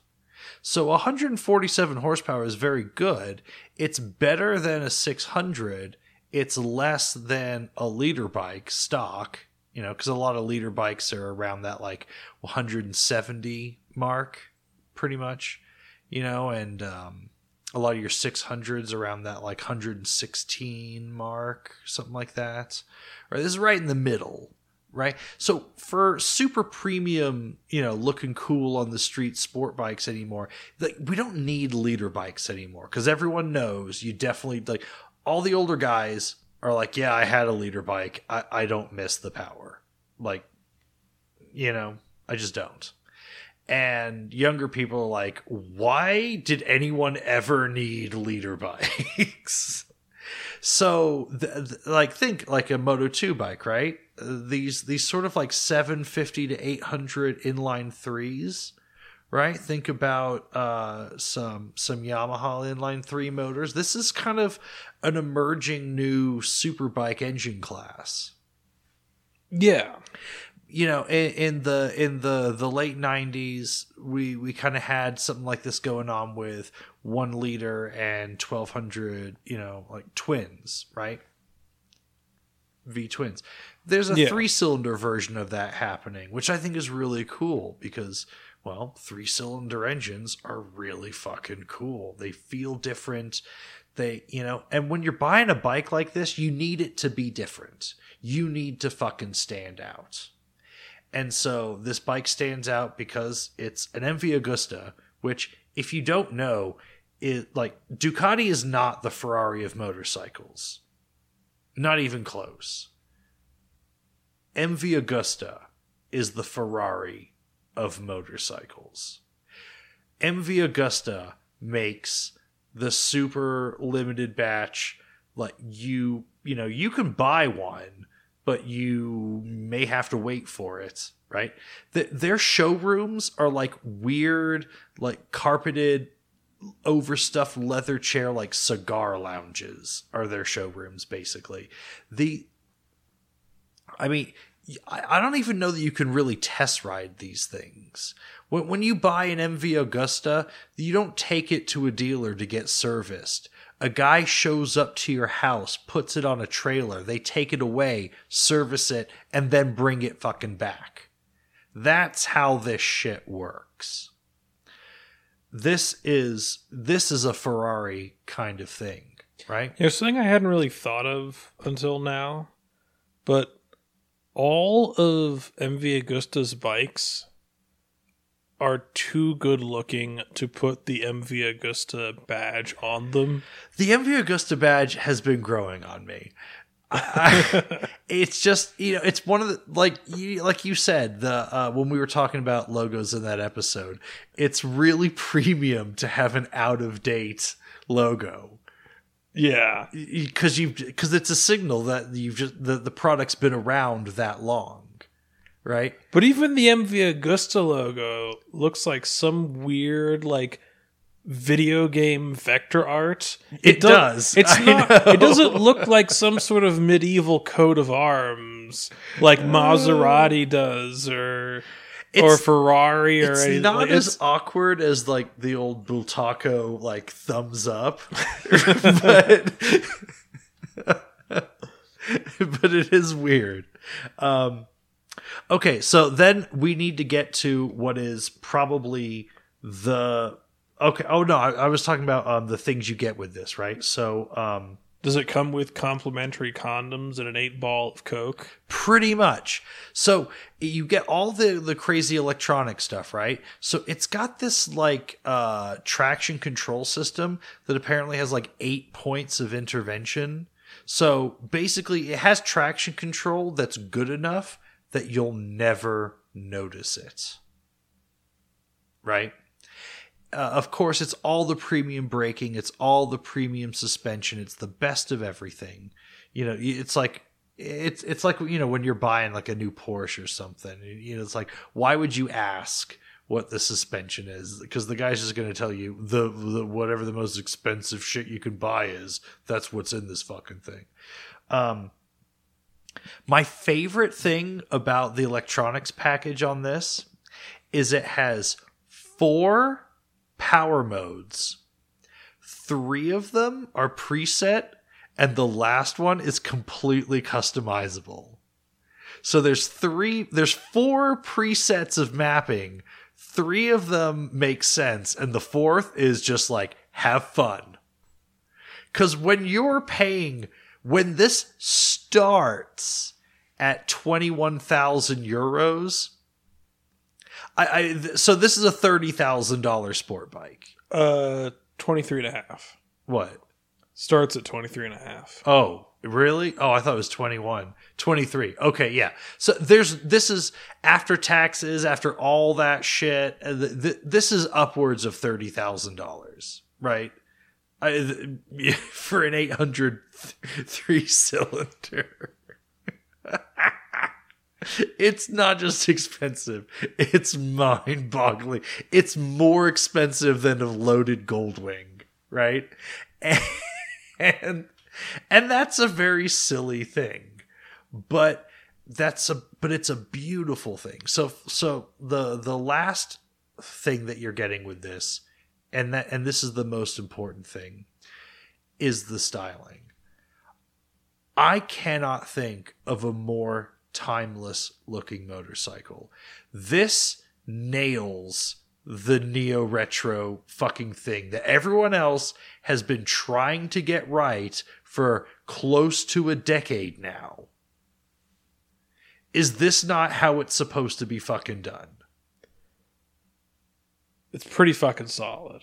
So 147 horsepower is very good. It's better than a 600. It's less than a liter bike stock, you know, because a lot of liter bikes are around that like 170 mark, pretty much, you know, and um, a lot of your 600s around that like 116 mark, something like that. Right, this is right in the middle, right? So for super premium, you know, looking cool on the street sport bikes anymore, like we don't need liter bikes anymore because everyone knows you definitely like all the older guys are like, yeah, I had a liter bike. I, I don't miss the power. Like, you know, I just don't. And younger people are like, why did anyone ever need liter bikes? so, th- th- like, think like a Moto 2 bike, right? these these sort of like 750 to 800 inline threes right think about uh, some some yamaha inline three motors this is kind of an emerging new super bike engine class Yeah. You know in, in the in the the late 90s we we kind of had something like this going on with one liter and 1200 you know like twins right? V twins. There's a Yeah. three cylinder version of that happening which i think is really cool because well three cylinder engines are really fucking cool. They feel different. They you know and when you're buying a bike like this you need it to be different. You need to fucking stand out and so this bike stands out because it's an MV Agusta, which, if you don't know, is like Ducati is not the Ferrari of motorcycles. Not even close. MV Agusta is the Ferrari of motorcycles. MV Agusta makes the super limited batch like you you know you can buy one but you may have to wait for it, right? Th their showrooms are like weird, like carpeted, overstuffed leather chair, like cigar lounges are their showrooms, basically. The, I mean, I I don't even know that you can really test ride these things. When, when you buy an MV Agusta, you don't take it to a dealer to get serviced a guy shows up to your house, puts it on a trailer, they take it away, service it, and then bring it fucking back. That's how this shit works. This is this is a Ferrari kind of thing, right? There's something I hadn't really thought of until now, but all of MV Agusta's bikes are too good looking to put the MV Agusta badge on them. The MV Agusta badge has been growing on me. I, I- it's just you know it's one of the like you like you said the uh, when we were talking about logos in that episode it's really premium to have an out of date logo Yeah. because you because it's a signal that you've just the, the product's been around that long right But even the MV Agusta logo looks like some weird like video game vector art. It do- does. It's I not know. it doesn't look like some sort of medieval coat of arms like Maserati does or or Ferrari or it's anything. not Like, as it's- awkward as like the old Bultaco like thumbs up, but but it is weird. Um, okay, so then we need to get to what is probably the okay. Oh no, I, I was talking about um, the things you get with this, right? So um, does it come with complimentary condoms and an eight ball of coke? pretty much so you get all the the crazy electronic stuff right so it's got this like uh traction control system that apparently has like eight points of intervention so basically it has traction control that's good enough that you'll never notice it right uh, of course, it's all the premium braking, it's all the premium suspension, it's the best of everything. You know, it's like it's it's like you know when you're buying like a new Porsche or something. You know, it's like why would you ask what the suspension is? Because the guy's just going to tell you the, the whatever the most expensive shit you can buy is. That's what's in this fucking thing. Um, my favorite thing about the electronics package on this is it has four power modes. Three of them are preset, and the last one is completely customizable. So there's three, there's four presets of mapping. Three of them make sense, and the fourth is just like, have fun. Because when you're paying, when this starts at 21,000 euros, I, I so this is a thirty thousand dollar sport bike. Uh, 23 and a half. What? Starts at 23 and a half. Oh, really? Oh, I thought it was 21. 23. Okay, yeah. So there's this is after taxes, after all that shit. th- th- This is upwards of $30,000, right? I, th- for an 800 three cylinder. it's not just expensive, it's mind boggling. It's more expensive than a loaded Goldwing, right? And, and that's a very silly thing. But that's a but it's a beautiful thing. So so the the last thing that you're getting with this and that and this is the most important thing is the styling. I cannot think of a more timeless looking motorcycle. This nails the neo retro fucking thing that everyone else has been trying to get right for close to a decade now. Is this not how it's supposed to be fucking done? It's pretty fucking solid.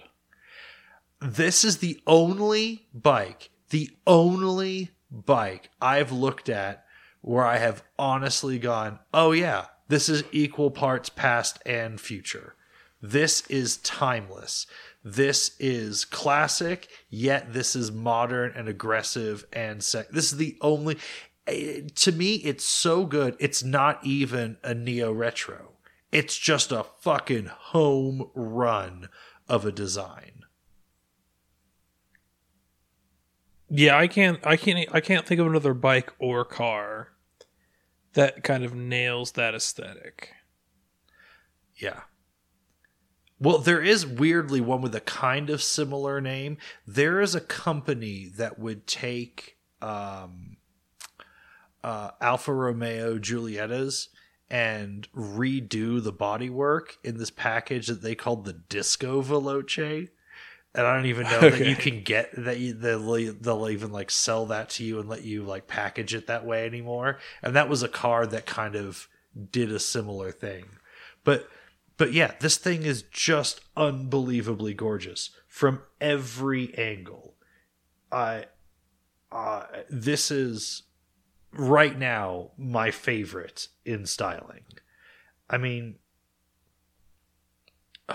This is the only bike, the only bike I've looked at where I have honestly gone, oh yeah, this is equal parts past and future. This is timeless. This is classic, yet this is modern and aggressive and sec- this is the only eh, to me it's so good. It's not even a neo retro. It's just a fucking home run of a design. Yeah, I can't I can't I can't think of another bike or car that kind of nails that aesthetic. Yeah. Well, there is weirdly one with a kind of similar name. There is a company that would take um, uh, Alfa Romeo Giuliettas and redo the bodywork in this package that they called the Disco Veloce. And I don't even know that you can get that you, they'll, they'll even like sell that to you and let you like package it that way anymore. And that was a car that kind of did a similar thing. But but yeah, this thing is just unbelievably gorgeous from every angle. I uh, this is right now my favorite in styling. I mean,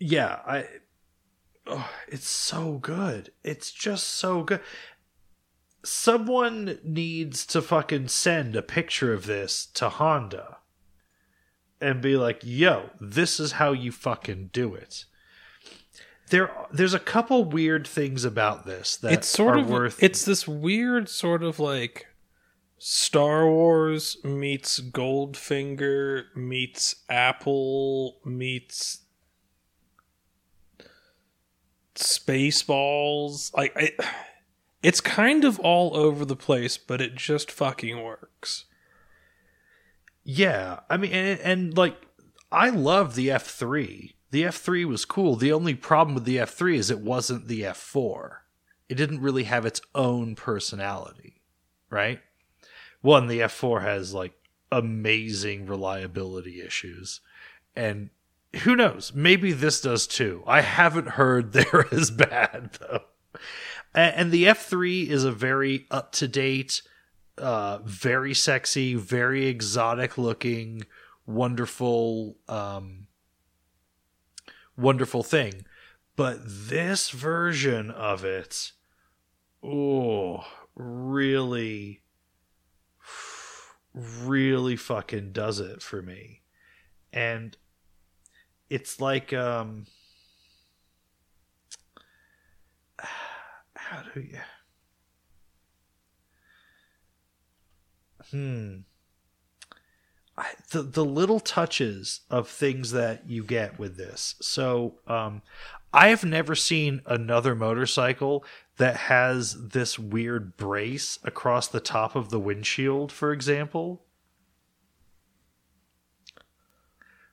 yeah, I. Oh, it's so good. It's just so good. Someone needs to fucking send a picture of this to Honda and be like, "Yo, this is how you fucking do it." There, there's a couple weird things about this that it's sort are of worth. it's this weird sort of like Star Wars meets Goldfinger meets Apple meets Spaceballs. Like it's kind of all over the place, but it just fucking works. Yeah, I mean, and, and like, I love the F three. The F three was cool. The only problem with the F three is it wasn't the F four. It didn't really have its own personality, right? One, the F four has like amazing reliability issues, and who knows? Maybe this does too. I haven't heard they're as bad though. And the F three is a very up to date uh, very sexy, very exotic looking, wonderful um wonderful thing but this version of it oh really really fucking does it for me and it's like um how do you hmm I, the the little touches of things that you get with this. So, um, I have never seen another motorcycle that has this weird brace across the top of the windshield, for example.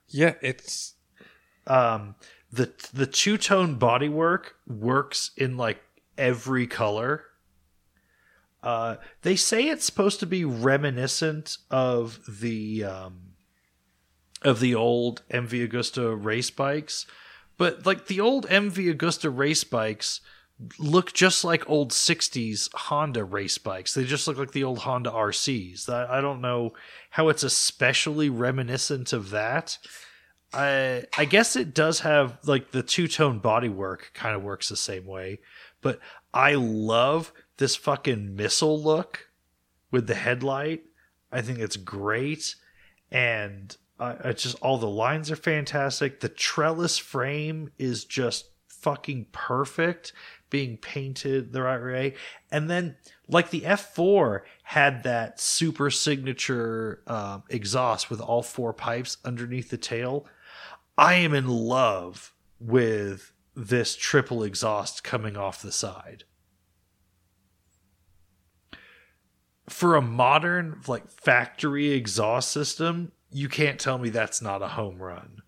Yeah, it's Um, the the two tone bodywork works in like every color. Uh, they say it's supposed to be reminiscent of the um, of the old MV Agusta race bikes, but like the old MV Agusta race bikes look just like old 60s Honda race bikes. They just look like the old Honda RCs. I, I don't know how it's especially reminiscent of that. I I guess it does have like the two tone bodywork kind of works the same way, but I love this fucking missile look with the headlight. I think it's great, and uh, it's just all the lines are fantastic. The trellis frame is just fucking perfect, being painted the right way, and then like the F4 had that super signature um, exhaust with all four pipes underneath the tail. I am in love with this triple exhaust coming off the side. For a modern like factory exhaust system, you can't tell me that's not a home run.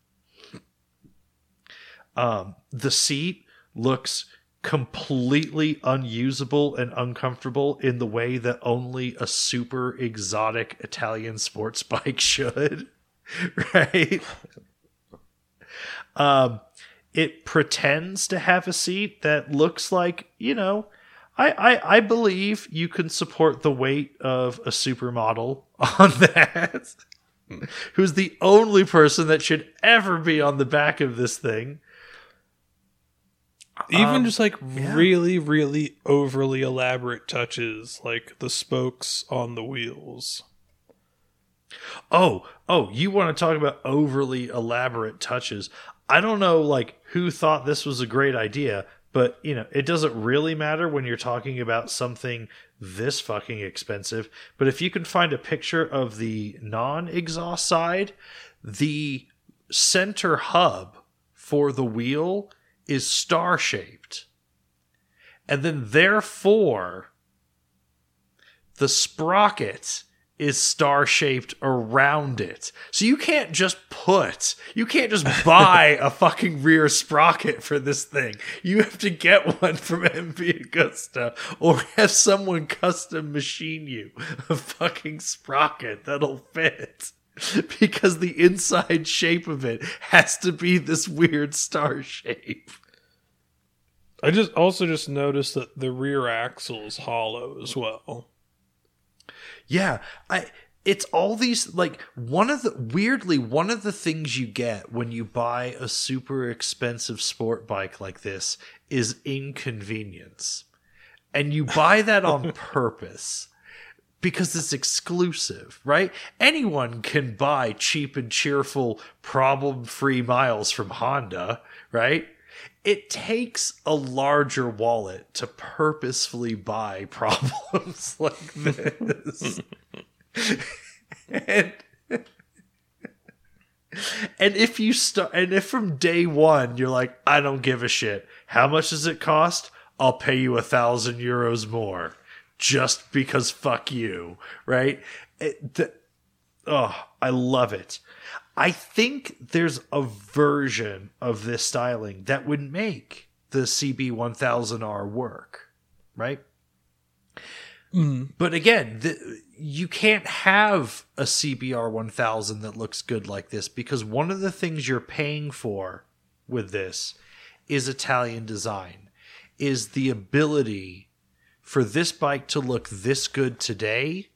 Um, the seat looks completely unusable and uncomfortable in the way that only a super exotic Italian sports bike should, right? Um, it pretends to have a seat that looks like you know I, I i believe you can support the weight of a supermodel on that who's the only person that should ever be on the back of this thing even Um, just like yeah. really, really overly elaborate touches, like the spokes on the wheels. Oh, oh, you want to talk about overly elaborate touches. I don't know like who thought this was a great idea, but you know, it doesn't really matter when you're talking about something this fucking expensive. But if you can find a picture of the non-exhaust side, the center hub for the wheel is star-shaped. And then therefore the sprocket is star shaped around it. So you can't just put, you can't just buy a fucking rear sprocket for this thing. You have to get one from MV Agusta or have someone custom machine you a fucking sprocket that'll fit. Because the inside shape of it has to be this weird star shape. I just also just noticed that the rear axle is hollow as well. Yeah, I it's all these like one of the weirdly one of the things you get when you buy a super expensive sport bike like this is inconvenience. And you buy that on purpose because it's exclusive, right? Anyone can buy cheap and cheerful problem-free miles from Honda, right? It takes a larger wallet to purposefully buy problems like this. and and if you start and if from day one you're like, I don't give a shit. How much does it cost? I'll pay you a thousand euros more. Just because fuck you. Right? It, the, oh, I love it. I think there's a version of this styling that would make the CB1000R work, right? Mm-hmm. But again, the, you can't have a CBR 1000 that looks good like this because one of the things you're paying for with this is Italian design, is the ability for this bike to look this good today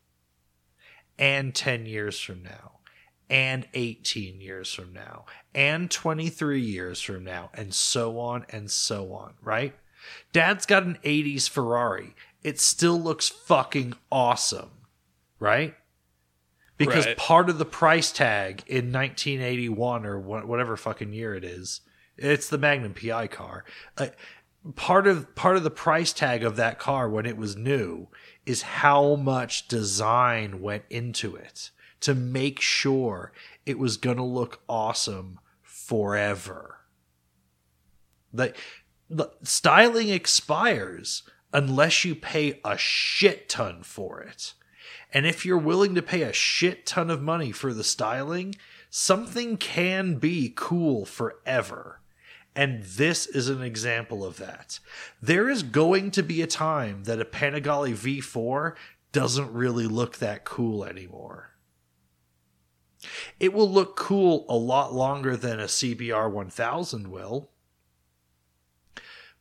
and 10 years from now. And 18 years from now and 23 years from now and so on and so on, right? Dad's got an 80s Ferrari. It still looks fucking awesome, right? Because Right. part of the price tag in 1981 or whatever fucking year it is, it's the Magnum PI car. Uh, part of part of the price tag of that car when it was new is how much design went into it to make sure it was going to look awesome forever. The styling expires unless you pay a shit ton for it. And if you're willing to pay a shit ton of money for the styling, something can be cool forever. And this is an example of that. There is going to be a time that a Panigale V4 doesn't really look that cool anymore. It will look cool a lot longer than a CBR 1000 will,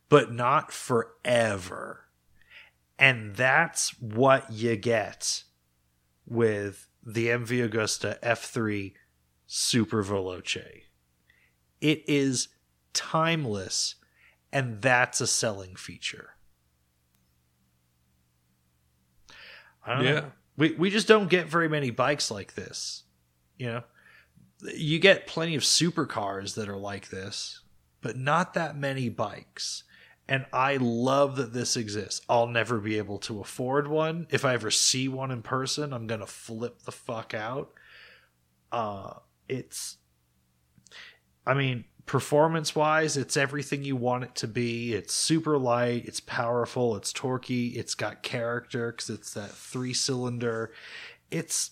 but not forever. And that's what you get with the MV Agusta F3 Super Veloce. It is timeless, and that's a selling feature. I don't Yeah. know. We we just don't get very many bikes like this. You know, you get plenty of supercars that are like this, but not that many bikes. And I love that this exists. I'll never be able to afford one. If I ever see one in person, I'm gonna flip the fuck out. Uh it's I mean, performance wise, it's everything you want it to be. It's super light, it's powerful, it's torquey, it's got character because it's that three cylinder. It's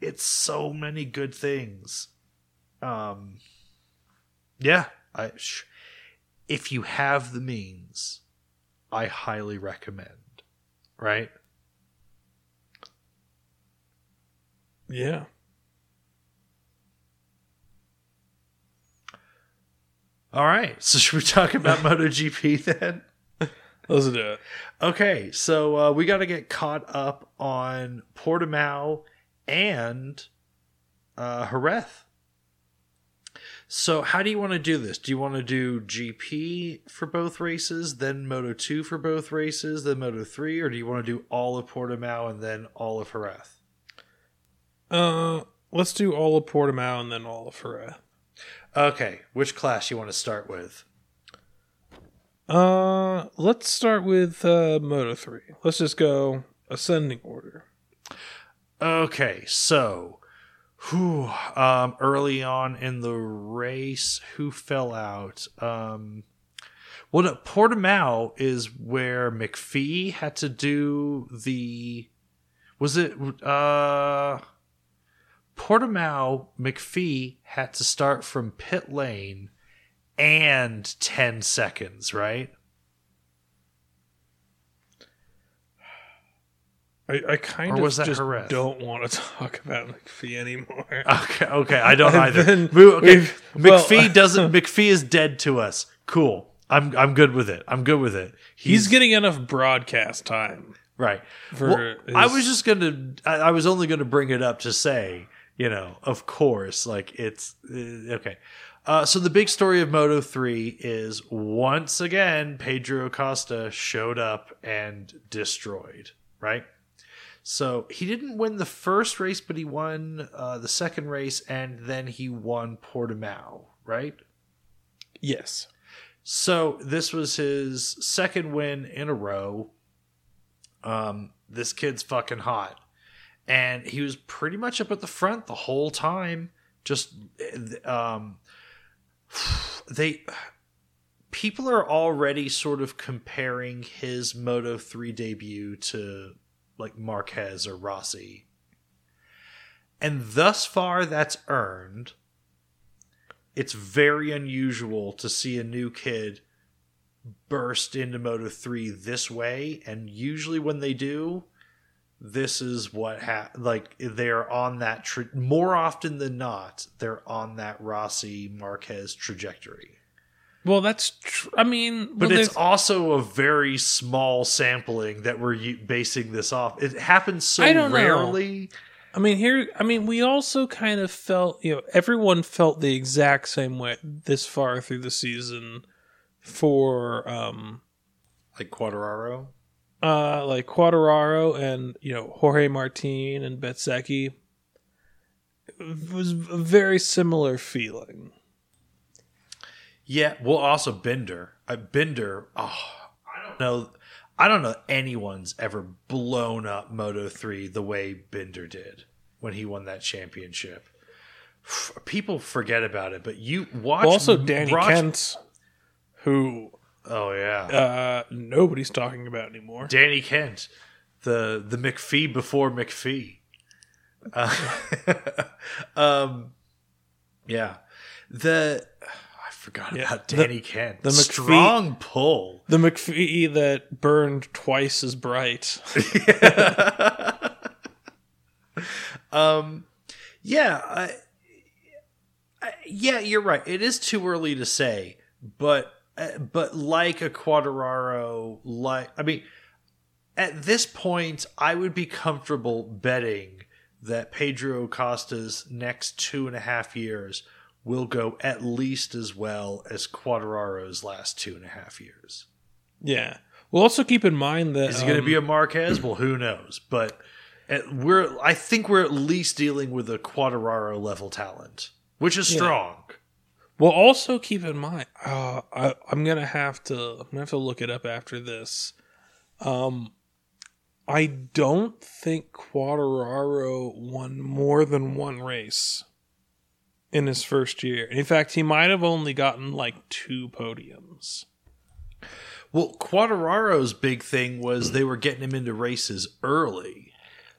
it's so many good things. Um, yeah, I sh- if you have the means, I highly recommend. Right? Yeah. All right. So should we talk about MotoGP then? Let's do it. Okay, so uh, we got to get caught up on Portimao and uh, Jerez. So, how do you want to do this? Do you want to do GP for both races, then Moto 2 for both races, then Moto 3, or do you want to do all of Portimao and then all of Jerez? Uh, let's do all of Portimao and then all of Jerez. Okay, which class you want to start with? Uh, let's start with uh, Moto 3. Let's just go ascending order. Okay, so who um early on in the race who fell out? Um well no, Portimao is where McPhee had to do the was it uh Portimao McPhee had to start from pit lane and 10 seconds, right? I, I kind Or of was that just Jerez? don't want to talk about McPhee anymore. Okay, okay, I don't And either. then Mo- okay, we've- well- McPhee doesn't. McPhee is dead to us. Cool. I'm I'm good with it. I'm good with it. He's getting enough broadcast time. right. for Well, I his- was just gonna. I, I was only gonna bring it up to say, you know, of course, like it's uh, okay. Uh, so the big story of Moto three is once again Pedro Acosta showed up and destroyed. Right. So he didn't win the first race, but he won uh, the second race, and then he won Portimao. Right. Yes. So this was his second win in a row. Um, this kid's fucking hot, and he was pretty much up at the front the whole time. Just um, they people are already sort of comparing his Moto three debut to like Marquez or Rossi, and thus far that's earned it's very unusual to see a new kid burst into Moto 3 this way. And usually when they do this is what ha- like they're on that tra- more often than not they're on that Rossi Marquez trajectory Well, that's. Tr- I mean, but well, it's also a very small sampling that we're u- basing this off it happens so I don't know. rarely I mean, here, I mean, we also kind of felt, you know, everyone felt the exact same way this far through the season for, um, Like Quadraro. uh, like Quadraro and, you know, Jorge Martin and Bezecchi. It was a very similar feeling. Yeah, well, also Binder. Uh, Binder. Oh, I don't know. I don't know anyone's ever blown up Moto three the way Binder did when he won that championship. F- People forget about it, but you watch. also, Danny watch- Kent, who Oh yeah, uh, nobody's talking about anymore. Danny Kent, the the McPhee before McPhee. Uh, um, yeah, the forgot Yeah, about the- Danny Kent. the The McPhee- strong pull. The McPhee that burned twice as bright. um, yeah, I, I, yeah, you're right. It is too early to say, but uh, but like a Quadraro, like I mean, at this point, I would be comfortable betting that Pedro Acosta's next two and a half years will go at least as well as Quadraro's last two and a half years. Yeah. We'll also keep in mind that Is it going to um, be a Marquez? Well, who knows? But at, we're I think we're at least dealing with a Quadraro level talent, which is Yeah. strong. We'll also keep in mind. Uh, I, I'm gonna have to. I'm gonna have to look it up after this. Um, I don't think Quadraro won more than one race in his first year. In fact, he might have only gotten like two podiums. Well, Quadraro's big thing was they were getting him into races early.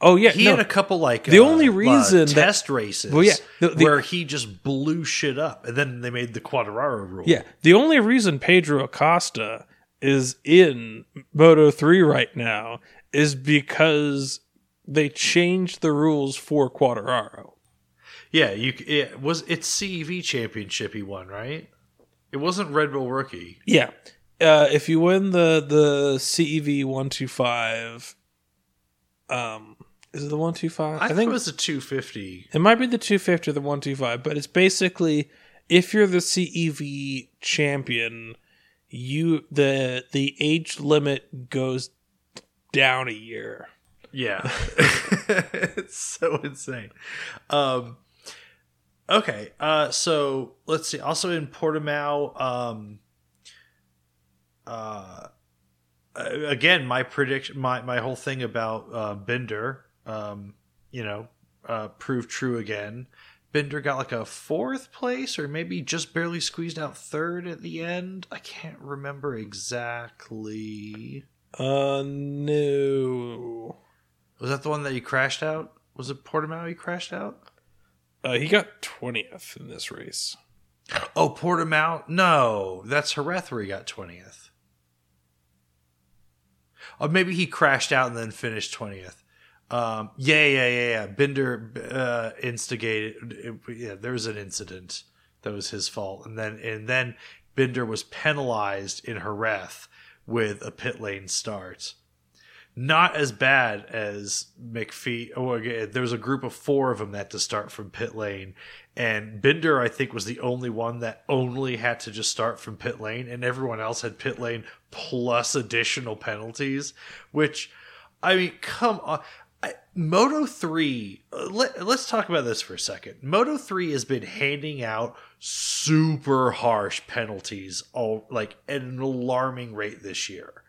Oh yeah, He no, had a couple like The uh, only uh, reason that- test races Well, yeah, the- the- where he just blew shit up, and then they made the Quadraro rule. Yeah, the only reason Pedro Acosta is in Moto 3 right now is because they changed the rules for Quadraro. Yeah. You it was it's CEV championship he won, right? It wasn't Red Bull rookie. Yeah. Uh, if you win the the CEV 125 um is it the 125? I, think it was the 250. It might be the 250 or the 125, but it's basically if you're the CEV champion, you the the age limit goes down a year. Yeah. it's so insane. Um okay, uh so let's see. Also in Portimao, um uh again my prediction my my whole thing about uh Binder um you know uh proved true again. Binder got like a fourth place or maybe just barely squeezed out third at the end. I can't remember exactly. Uh no. Was that the one that he crashed out? Was it Portimao he crashed out? Uh, he got 20th in this race. Oh, Portimao? No, that's Jerez where he got 20th. Or maybe he crashed out and then finished 20th. Um, yeah, yeah, yeah, yeah. Binder uh, instigated. Yeah, there was an incident that was his fault, and then and then Binder was penalized in Jerez with a pit lane start. Not as bad as McPhee. Oh, there was a group of four of them that to start from pit lane, and Binder, I think, was the only one that only had to just start from pit lane, and everyone else had pit lane plus additional penalties. Which, I mean, come on. I, Moto 3, uh, let, let's talk about this for a second. Moto 3 has been handing out super harsh penalties, all like at an alarming rate this year.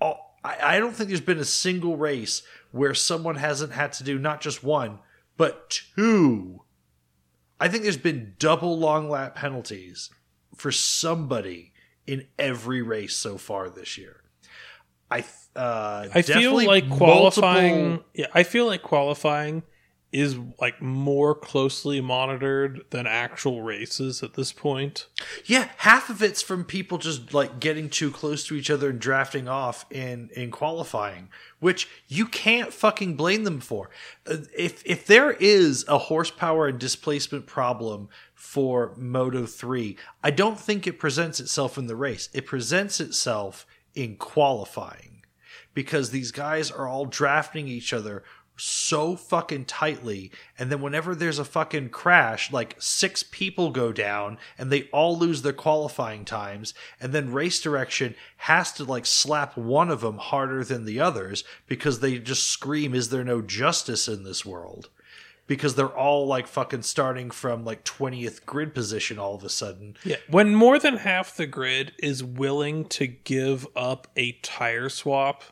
All, I, I don't think there's been a single race where someone hasn't had to do not just one, but two. I think there's been double long lap penalties for somebody in every race so far this year. I uh, I feel like multiple- qualifying. Yeah, I feel like qualifying is like more closely monitored than actual races at this point. Yeah, half of it's from people just like getting too close to each other and drafting off in in qualifying, which you can't fucking blame them for. Uh, If if there is a horsepower and displacement problem for Moto 3, I don't think it presents itself in the race. It presents itself in qualifying because these guys are all drafting each other so fucking tightly and then whenever there's a fucking crash like six people go down and they all lose their qualifying times and then race direction has to like slap one of them harder than the others because they just scream is there no justice in this world because they're all like fucking starting from like 20th grid position all of a sudden Yeah. When more than half the grid is willing to give up a tire swap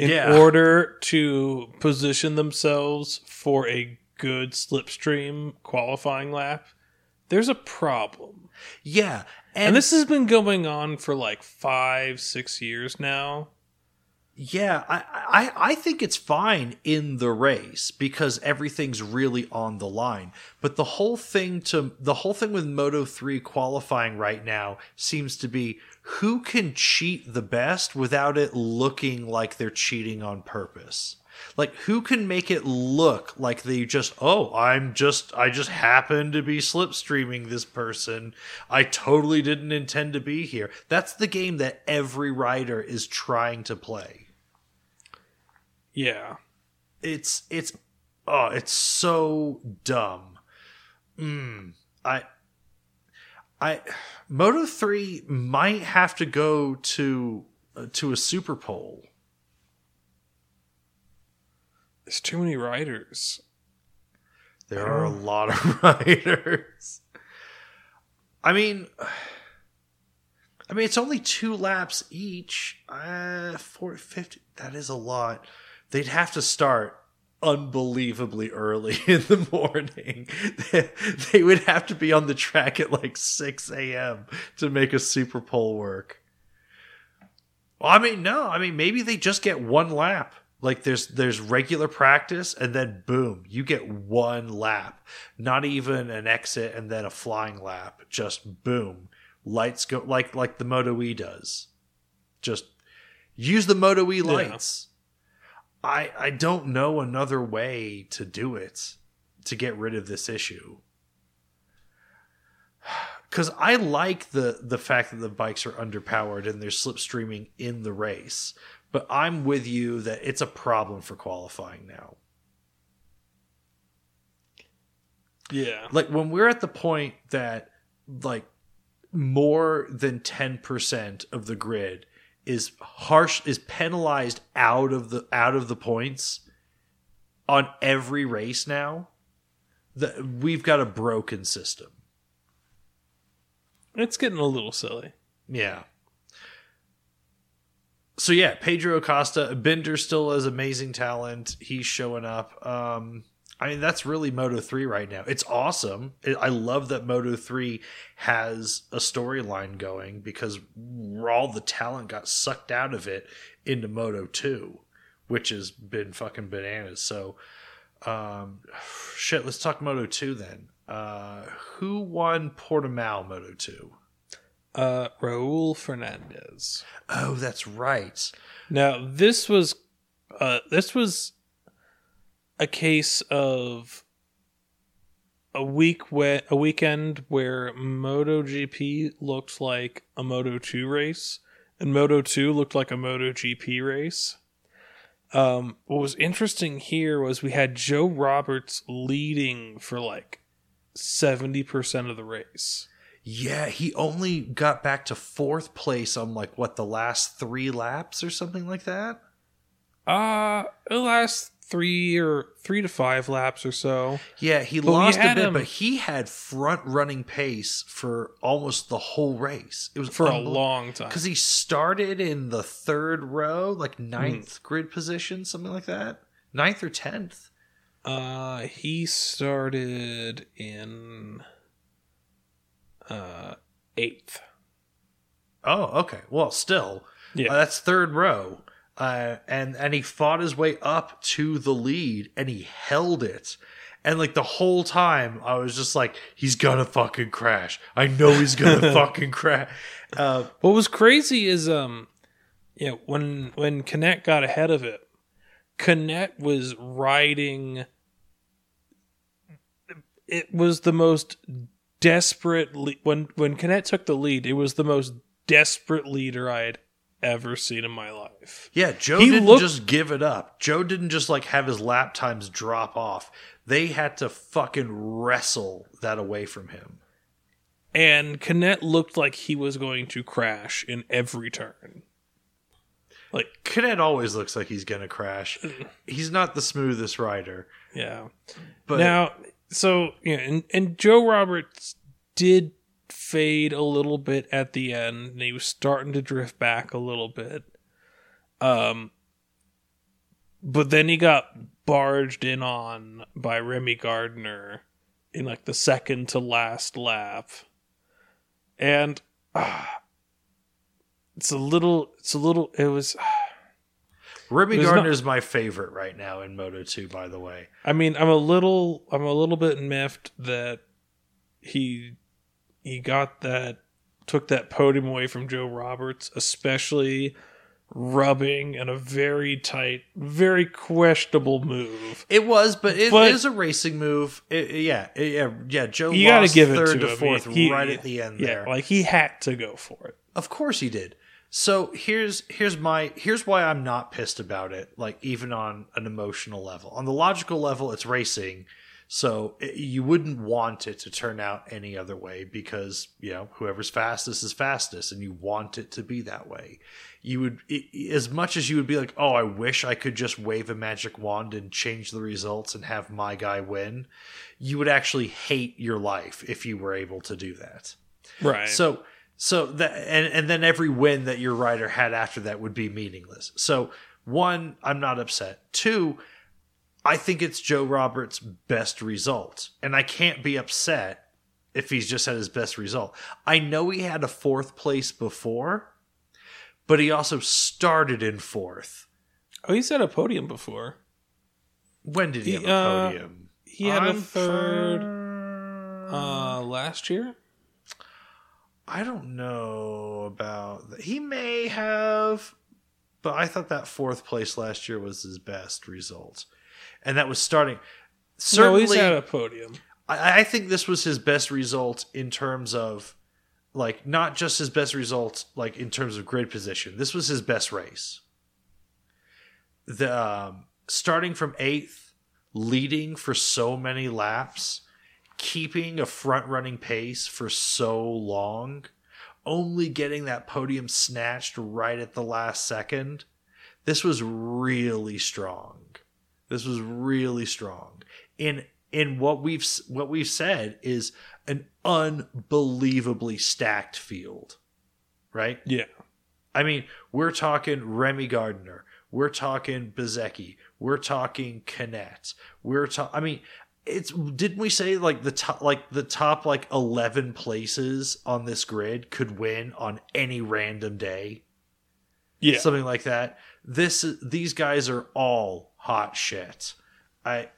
in Yeah. order to position themselves for a good slipstream qualifying lap, there's a problem. yeah And, this has been going on for like five, six years now. Yeah, I, I I think it's fine in the race because everything's really on the line. But the whole thing to the whole thing with Moto 3 qualifying right now seems to be who can cheat the best without it looking like they're cheating on purpose. Like who can make it look like they just oh I'm just I just happen to be slipstreaming this person. I totally didn't intend to be here. That's the game that every rider is trying to play Yeah. it's it's oh it's so dumb. Mm, i i moto 3 might have to go to uh, to a super pole There's too many riders. there are a lot of riders. I mean i mean it's only two laps each. Uh 450 that is a lot they'd have to start unbelievably early in the morning. They, would have to be on the track at like 6 a.m. to make a Super Pole work. Well, I mean, no, I mean maybe they just get one lap. Like there's there's regular practice and then boom, you get one lap. Not even an exit and then a flying lap. Just boom. Lights go like like the Moto E does. Just use the Moto E lights. I I don't know another way to do it to get rid of this issue. Cuz I like the the fact that the bikes are underpowered and they're slipstreaming in the race, but I'm with you that it's a problem for qualifying now. Yeah. Like when we're at the point that like more than 10% of the grid is harsh is penalized out of the out of the points on every race now that we've got a broken system. It's getting a little silly. yeah. So yeah pedro acosta binder still has amazing talent. He's showing up. Um I mean, that's really Moto 3 right now. It's awesome. I love that Moto 3 has a storyline going because all the talent got sucked out of it into Moto 2, which has been fucking bananas. So, um, shit, let's talk Moto 2 then. Uh, who won Portimao Moto 2? Uh, Raul Fernandez. Oh, that's right. Now this was, uh, this was a case of a week where a weekend where MotoGP looked like a Moto 2 race and Moto 2 looked like a Moto GP race. Um, what was interesting here was we had Joe Roberts leading for like 70% of the race. Yeah, he only got back to fourth place on like what the last three laps or something like that. Uh, the last three or three to five laps or so. Yeah, he But lost a bit, him- but he had front running pace for almost the whole race. It was For a long time. because he started in the third row, like Hmm. ninth grid position, something like that, ninth or tenth. Uh, he started in uh eighth. Oh, okay. Well, still, Yeah. uh, that's third row, uh, and and he fought his way up to the lead, and he held it. And like the whole time, I was just like, "He's gonna fucking crash! I know he's gonna fucking crash." Uh, What was crazy is um, yeah, when when Canet got ahead of it, Canet was riding. It was the most desperate le- when when Canet took the lead. It was the most desperate leader I had ever seen in my life. Yeah, Joe He didn't looked- just give it up. Joe didn't just like have his lap times drop off. They had to fucking wrestle that away from him. And Canet looked like he was going to crash in every turn. Like, Canet always looks like he's gonna crash. Mm. He's not the smoothest rider, yeah. but now, so yeah, and, and Joe Roberts did fade a little bit at the end, and he was starting to drift back a little bit. Um, but then he got barged in on by Remy Gardner in like the second to last lap, and ah, it's a little, it's a little, it was. Remy Gardner is my favorite right now in Moto 2, by the way. I mean, I'm a little, I'm a little bit miffed that he he got that took that podium away from Joe Roberts, especially rubbing in a very tight, very questionable move. It was, but it But- is a racing move. It, yeah, it- yeah, yeah. Joe You got to give it third to to fourth He- right at the end yeah, there. like he had to go for it. Of course he did. So here's here's my here's why I'm not pissed about it. Like even on an emotional level, on the logical level, it's racing. So it, you wouldn't want it to turn out any other way because you know whoever's fastest is fastest, and you want it to be that way. You would i as much as you would be like, oh, I wish I could just wave a magic wand and change the results and have my guy win. You would actually hate your life if you were able to do that. Right. So so that and and then every win that your rider had after that would be meaningless. So one, I'm not upset. Two, I think it's Joe Roberts' best result, and I can't be upset if he's just had his best result. I know he had a fourth place before, but he also started in fourth. oh, he's had a podium before. When did he, He, have a uh, podium? He had a I'm third for- uh, last year. I don't know about that. He may have, but I thought that fourth place last year was his best result, and that was starting. no, he's had a podium. I, I think this was his best result in terms of, like, not just his best result, like in terms of grid position. This was his best race. The um, starting from eighth, leading for so many laps, keeping a front running pace for so long, only getting that podium snatched right at the last second. This was really strong. This was really strong. In in what we've what we've said is an unbelievably stacked field. Right? Yeah. I mean, we're talking Remy Gardner. We're talking Bezecchi. We're talking Canet. We're talking. I mean, it's didn't we say like the top like the top like eleven places on this grid could win on any random day, Yeah. something like that. This these guys are all hot shit. I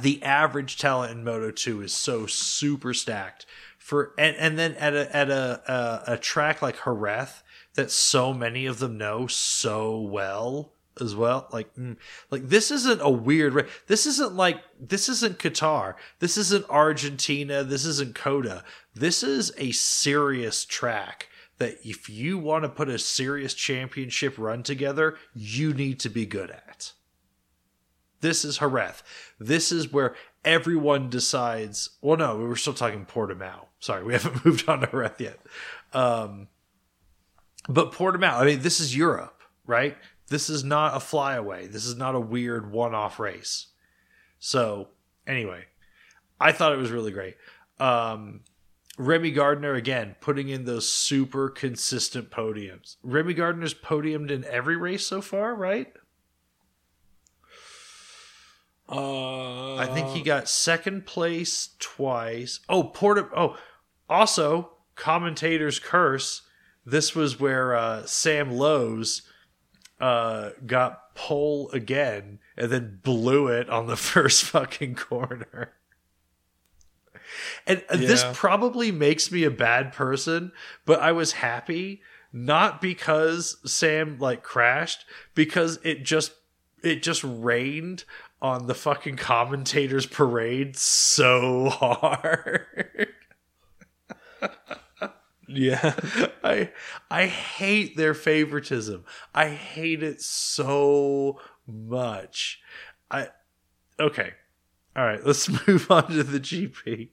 the average talent in Moto 2 is so super stacked for and, and then at a at a, a a track like Jerez that so many of them know so well as well like mm, like this isn't a weird this isn't like this isn't Qatar this isn't Argentina this isn't COTA this is a serious track that if you want to put a serious championship run together you need to be good at this is Jerez. This is where everyone decides. Well, no, we were still talking Portimao. Sorry, we haven't moved on to Jerez yet. Um, but Portimao, I mean, this is Europe, right? This is not a flyaway. This is not a weird one-off race. So, anyway, I thought it was really great. Um, Remy Gardner again putting in those super consistent podiums. Remy Gardner's podiumed in every race so far, right? Uh, I think he got second place twice. Oh, Porta. Oh, also commentator's curse. This was where uh, Sam Lowes uh, got pole again and then blew it on the first fucking corner. And uh, this probably makes me a bad person, but I was happy not because Sam like crashed, because it just it just rained on the fucking commentators parade so hard. Yeah. I I hate their favoritism. I hate it so much. I okay. All right, let's move on to the GP.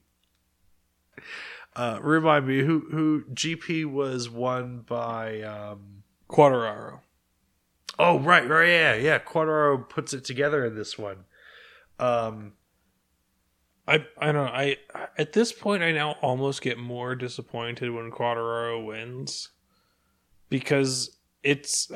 Uh, remind me who who GP was won by. Um, Quadraro. Oh right, right, yeah, yeah. Quadraro puts it together in this one. Um, I I don't know. I at this point I now almost get more disappointed when Quadraro wins because it's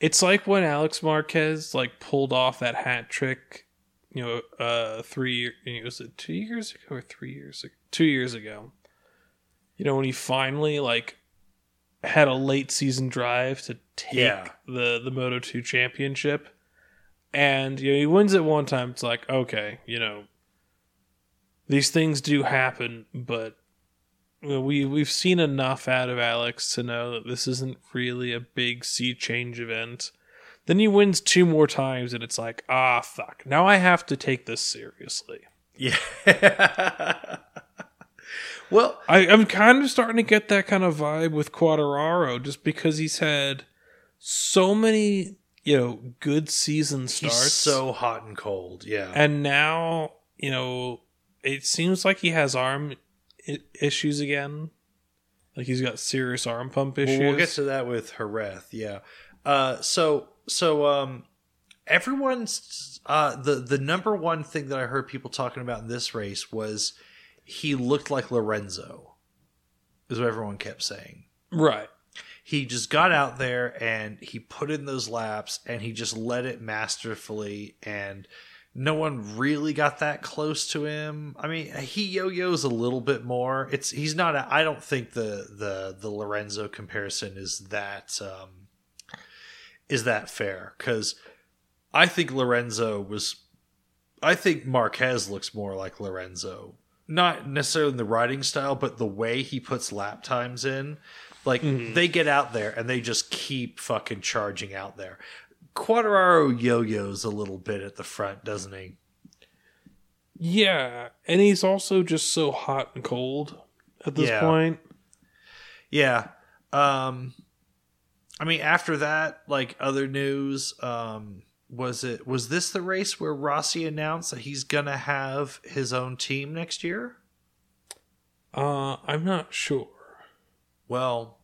it's like when Alex Marquez like pulled off that hat trick, you know, uh, three was it two years ago or three years ago? Two years ago. You know when he finally like had a late season drive to take Yeah. the the Moto two championship, and you know he wins it one time. It's like okay, you know these things do happen, but we we've seen enough out of Alex to know that this isn't really a big sea change event. Then he wins two more times, and it's like, ah, fuck. Now I have to take this seriously. yeah. well, I, I'm kind of starting to get that kind of vibe with Quadraro, just because he's had so many, you know, good season starts. he's so hot and cold. Yeah. and now you know it seems like he has arm I- issues again like he's got serious arm pump issues Well, we'll get to that with Jerez, yeah. Uh, so so um, everyone's uh, the the number one thing that I heard people talking about in this race was he looked like Lorenzo, is what everyone kept saying. right He just got out there and he put in those laps and he just led it masterfully and no one really got that close to him. I mean, he yo-yos a little bit more. It's he's not. A, I don't think the the the Lorenzo comparison is that um, is that fair because I think Lorenzo was. I think Marquez looks more like Lorenzo, not necessarily in the writing style, but the way he puts lap times in. Like they get out there and they just keep fucking charging out there. Quadraro yo-yos a little bit at the front, doesn't he? yeah and he's also just so hot and cold at this Yeah. point Yeah. Um I mean after that, like other news, um was it was this the race where Rossi announced that he's gonna have his own team next year? uh i'm not sure Well,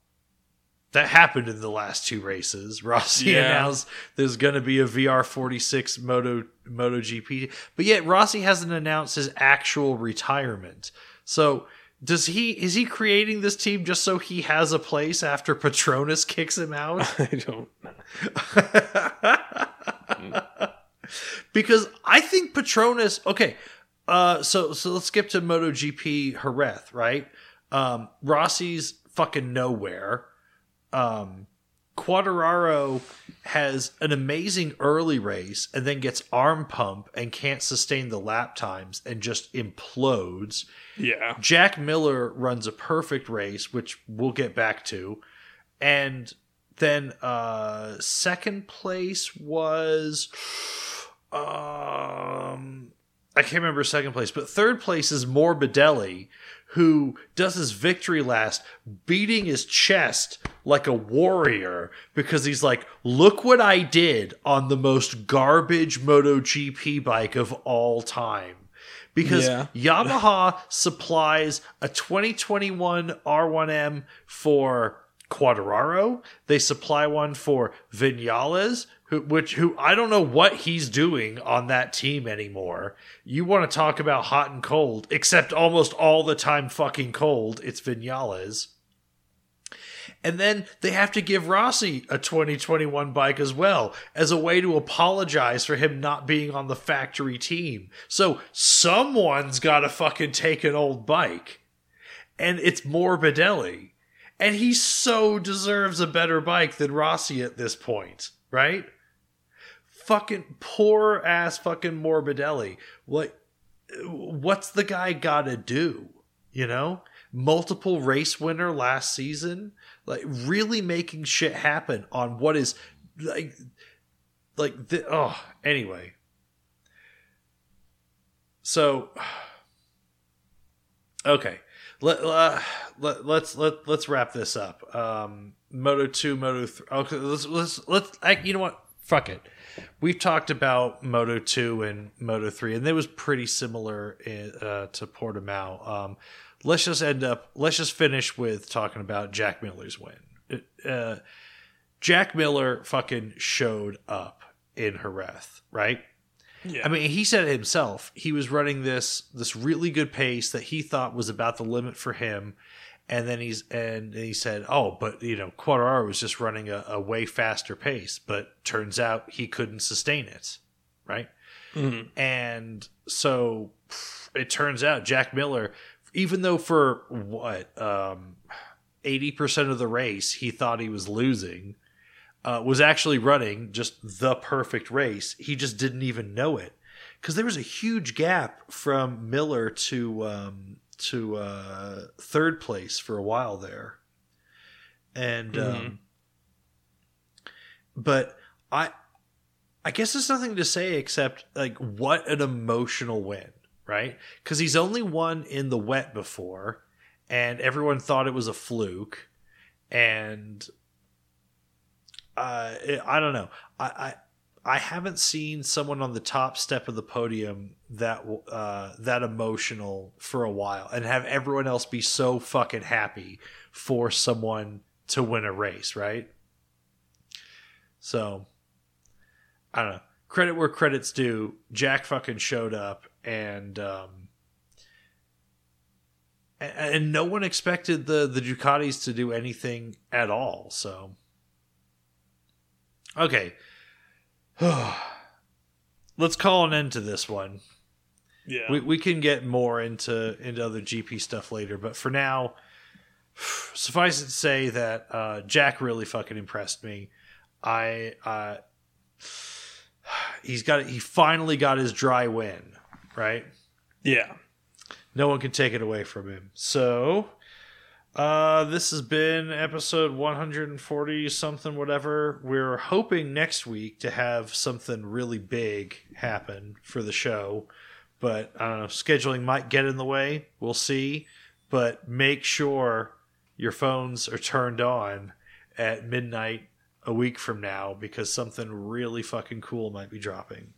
that happened in the last two races. Rossi Yeah. announced there's going to be a VR46 Moto MotoGP, but yet Rossi hasn't announced his actual retirement. So, does he is he creating this team just so he has a place after Petronas kicks him out? i don't because I think Petronas. Okay, uh, so so let's skip to MotoGP Jerez, right? Um, Rossi's fucking nowhere. Um, Quadraro has an amazing early race and then gets arm pump and can't sustain the lap times and just implodes. yeah Jack Miller runs a perfect race, which we'll get back to. And then uh second place was um I can't remember second place, but third place is Morbidelli, who does his victory last beating his chest like a warrior because he's like, look what I did on the most garbage MotoGP bike of all time. Because Yeah. Yamaha supplies a 2021 R1M for Quadraro. They supply one for Vinales, who, which who I don't know what he's doing on that team anymore. You want to talk about hot and cold, except almost all the time fucking cold. It's Vinales. And then they have to give Rossi a 2021 bike as well as a way to apologize for him not being on the factory team. So someone's got to fucking take an old bike. And it's Morbidelli. And he so deserves a better bike than Rossi at this point, right? Fucking poor ass fucking Morbidelli. What what's the guy got to do? You know? Multiple race winner last season, like really making shit happen on what is like like the, oh anyway. So okay. Let, uh, let, let's let let's wrap this up. Um, Moto two, Moto three. Okay, let's let's let's. I, you know what? Fuck it. We've talked about Moto two and Moto three, and they was pretty similar uh, to Portimao. Um, let's just end up. Let's just finish with talking about Jack Miller's win. Uh, Jack Miller fucking showed up in Jerez, right? Yeah. I mean, he said it himself. He was running this this really good pace that he thought was about the limit for him, and then he's and he said, "Oh, but you know, Quartararo was just running a, a way faster pace, but turns out he couldn't sustain it, right?" Mhm. And so it turns out Jack Miller, even though for what um, eighty percent of the race he thought he was losing, uh, was actually running just the perfect race. He just didn't even know it because there was a huge gap from Miller to um, to uh, third place for a while there, and um, but I I guess there's nothing to say except like what an emotional win, right? Because he's only won in the wet before, and everyone thought it was a fluke, and uh, I don't know. I, I I haven't seen someone on the top step of the podium that uh, that emotional for a while, and have everyone else be so fucking happy for someone to win a race, right? So I don't know. Credit where credit's due. Jack fucking showed up, and um, and, and no one expected the the Ducatis to do anything at all. So okay, let's call an end to this one. yeah. We we can get more into into other GP stuff later, but for now, suffice it to say that uh, Jack really fucking impressed me. I uh, he's got he finally got his dry win, right? yeah. No one can take it away from him. So, uh, this has been episode 140 something, whatever. We're hoping next week to have something really big happen for the show, but I don't know. Scheduling might get in the way. We'll see. But make sure your phones are turned on at midnight a week from now because something really fucking cool might be dropping.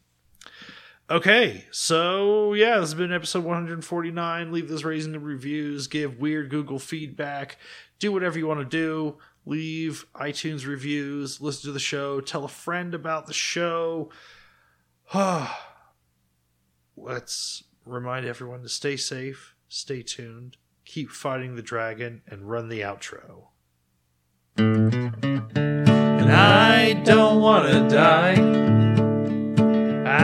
Okay, so yeah, this has been episode 149. Leave those raising and reviews, give weird Google feedback, do whatever you want to do. Leave iTunes reviews, listen to the show, tell a friend about the show. Let's remind everyone to stay safe, stay tuned, keep fighting the dragon, and run the outro. And I don't want to die.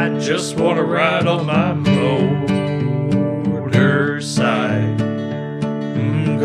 I just want to ride on my motorcycle. Mm,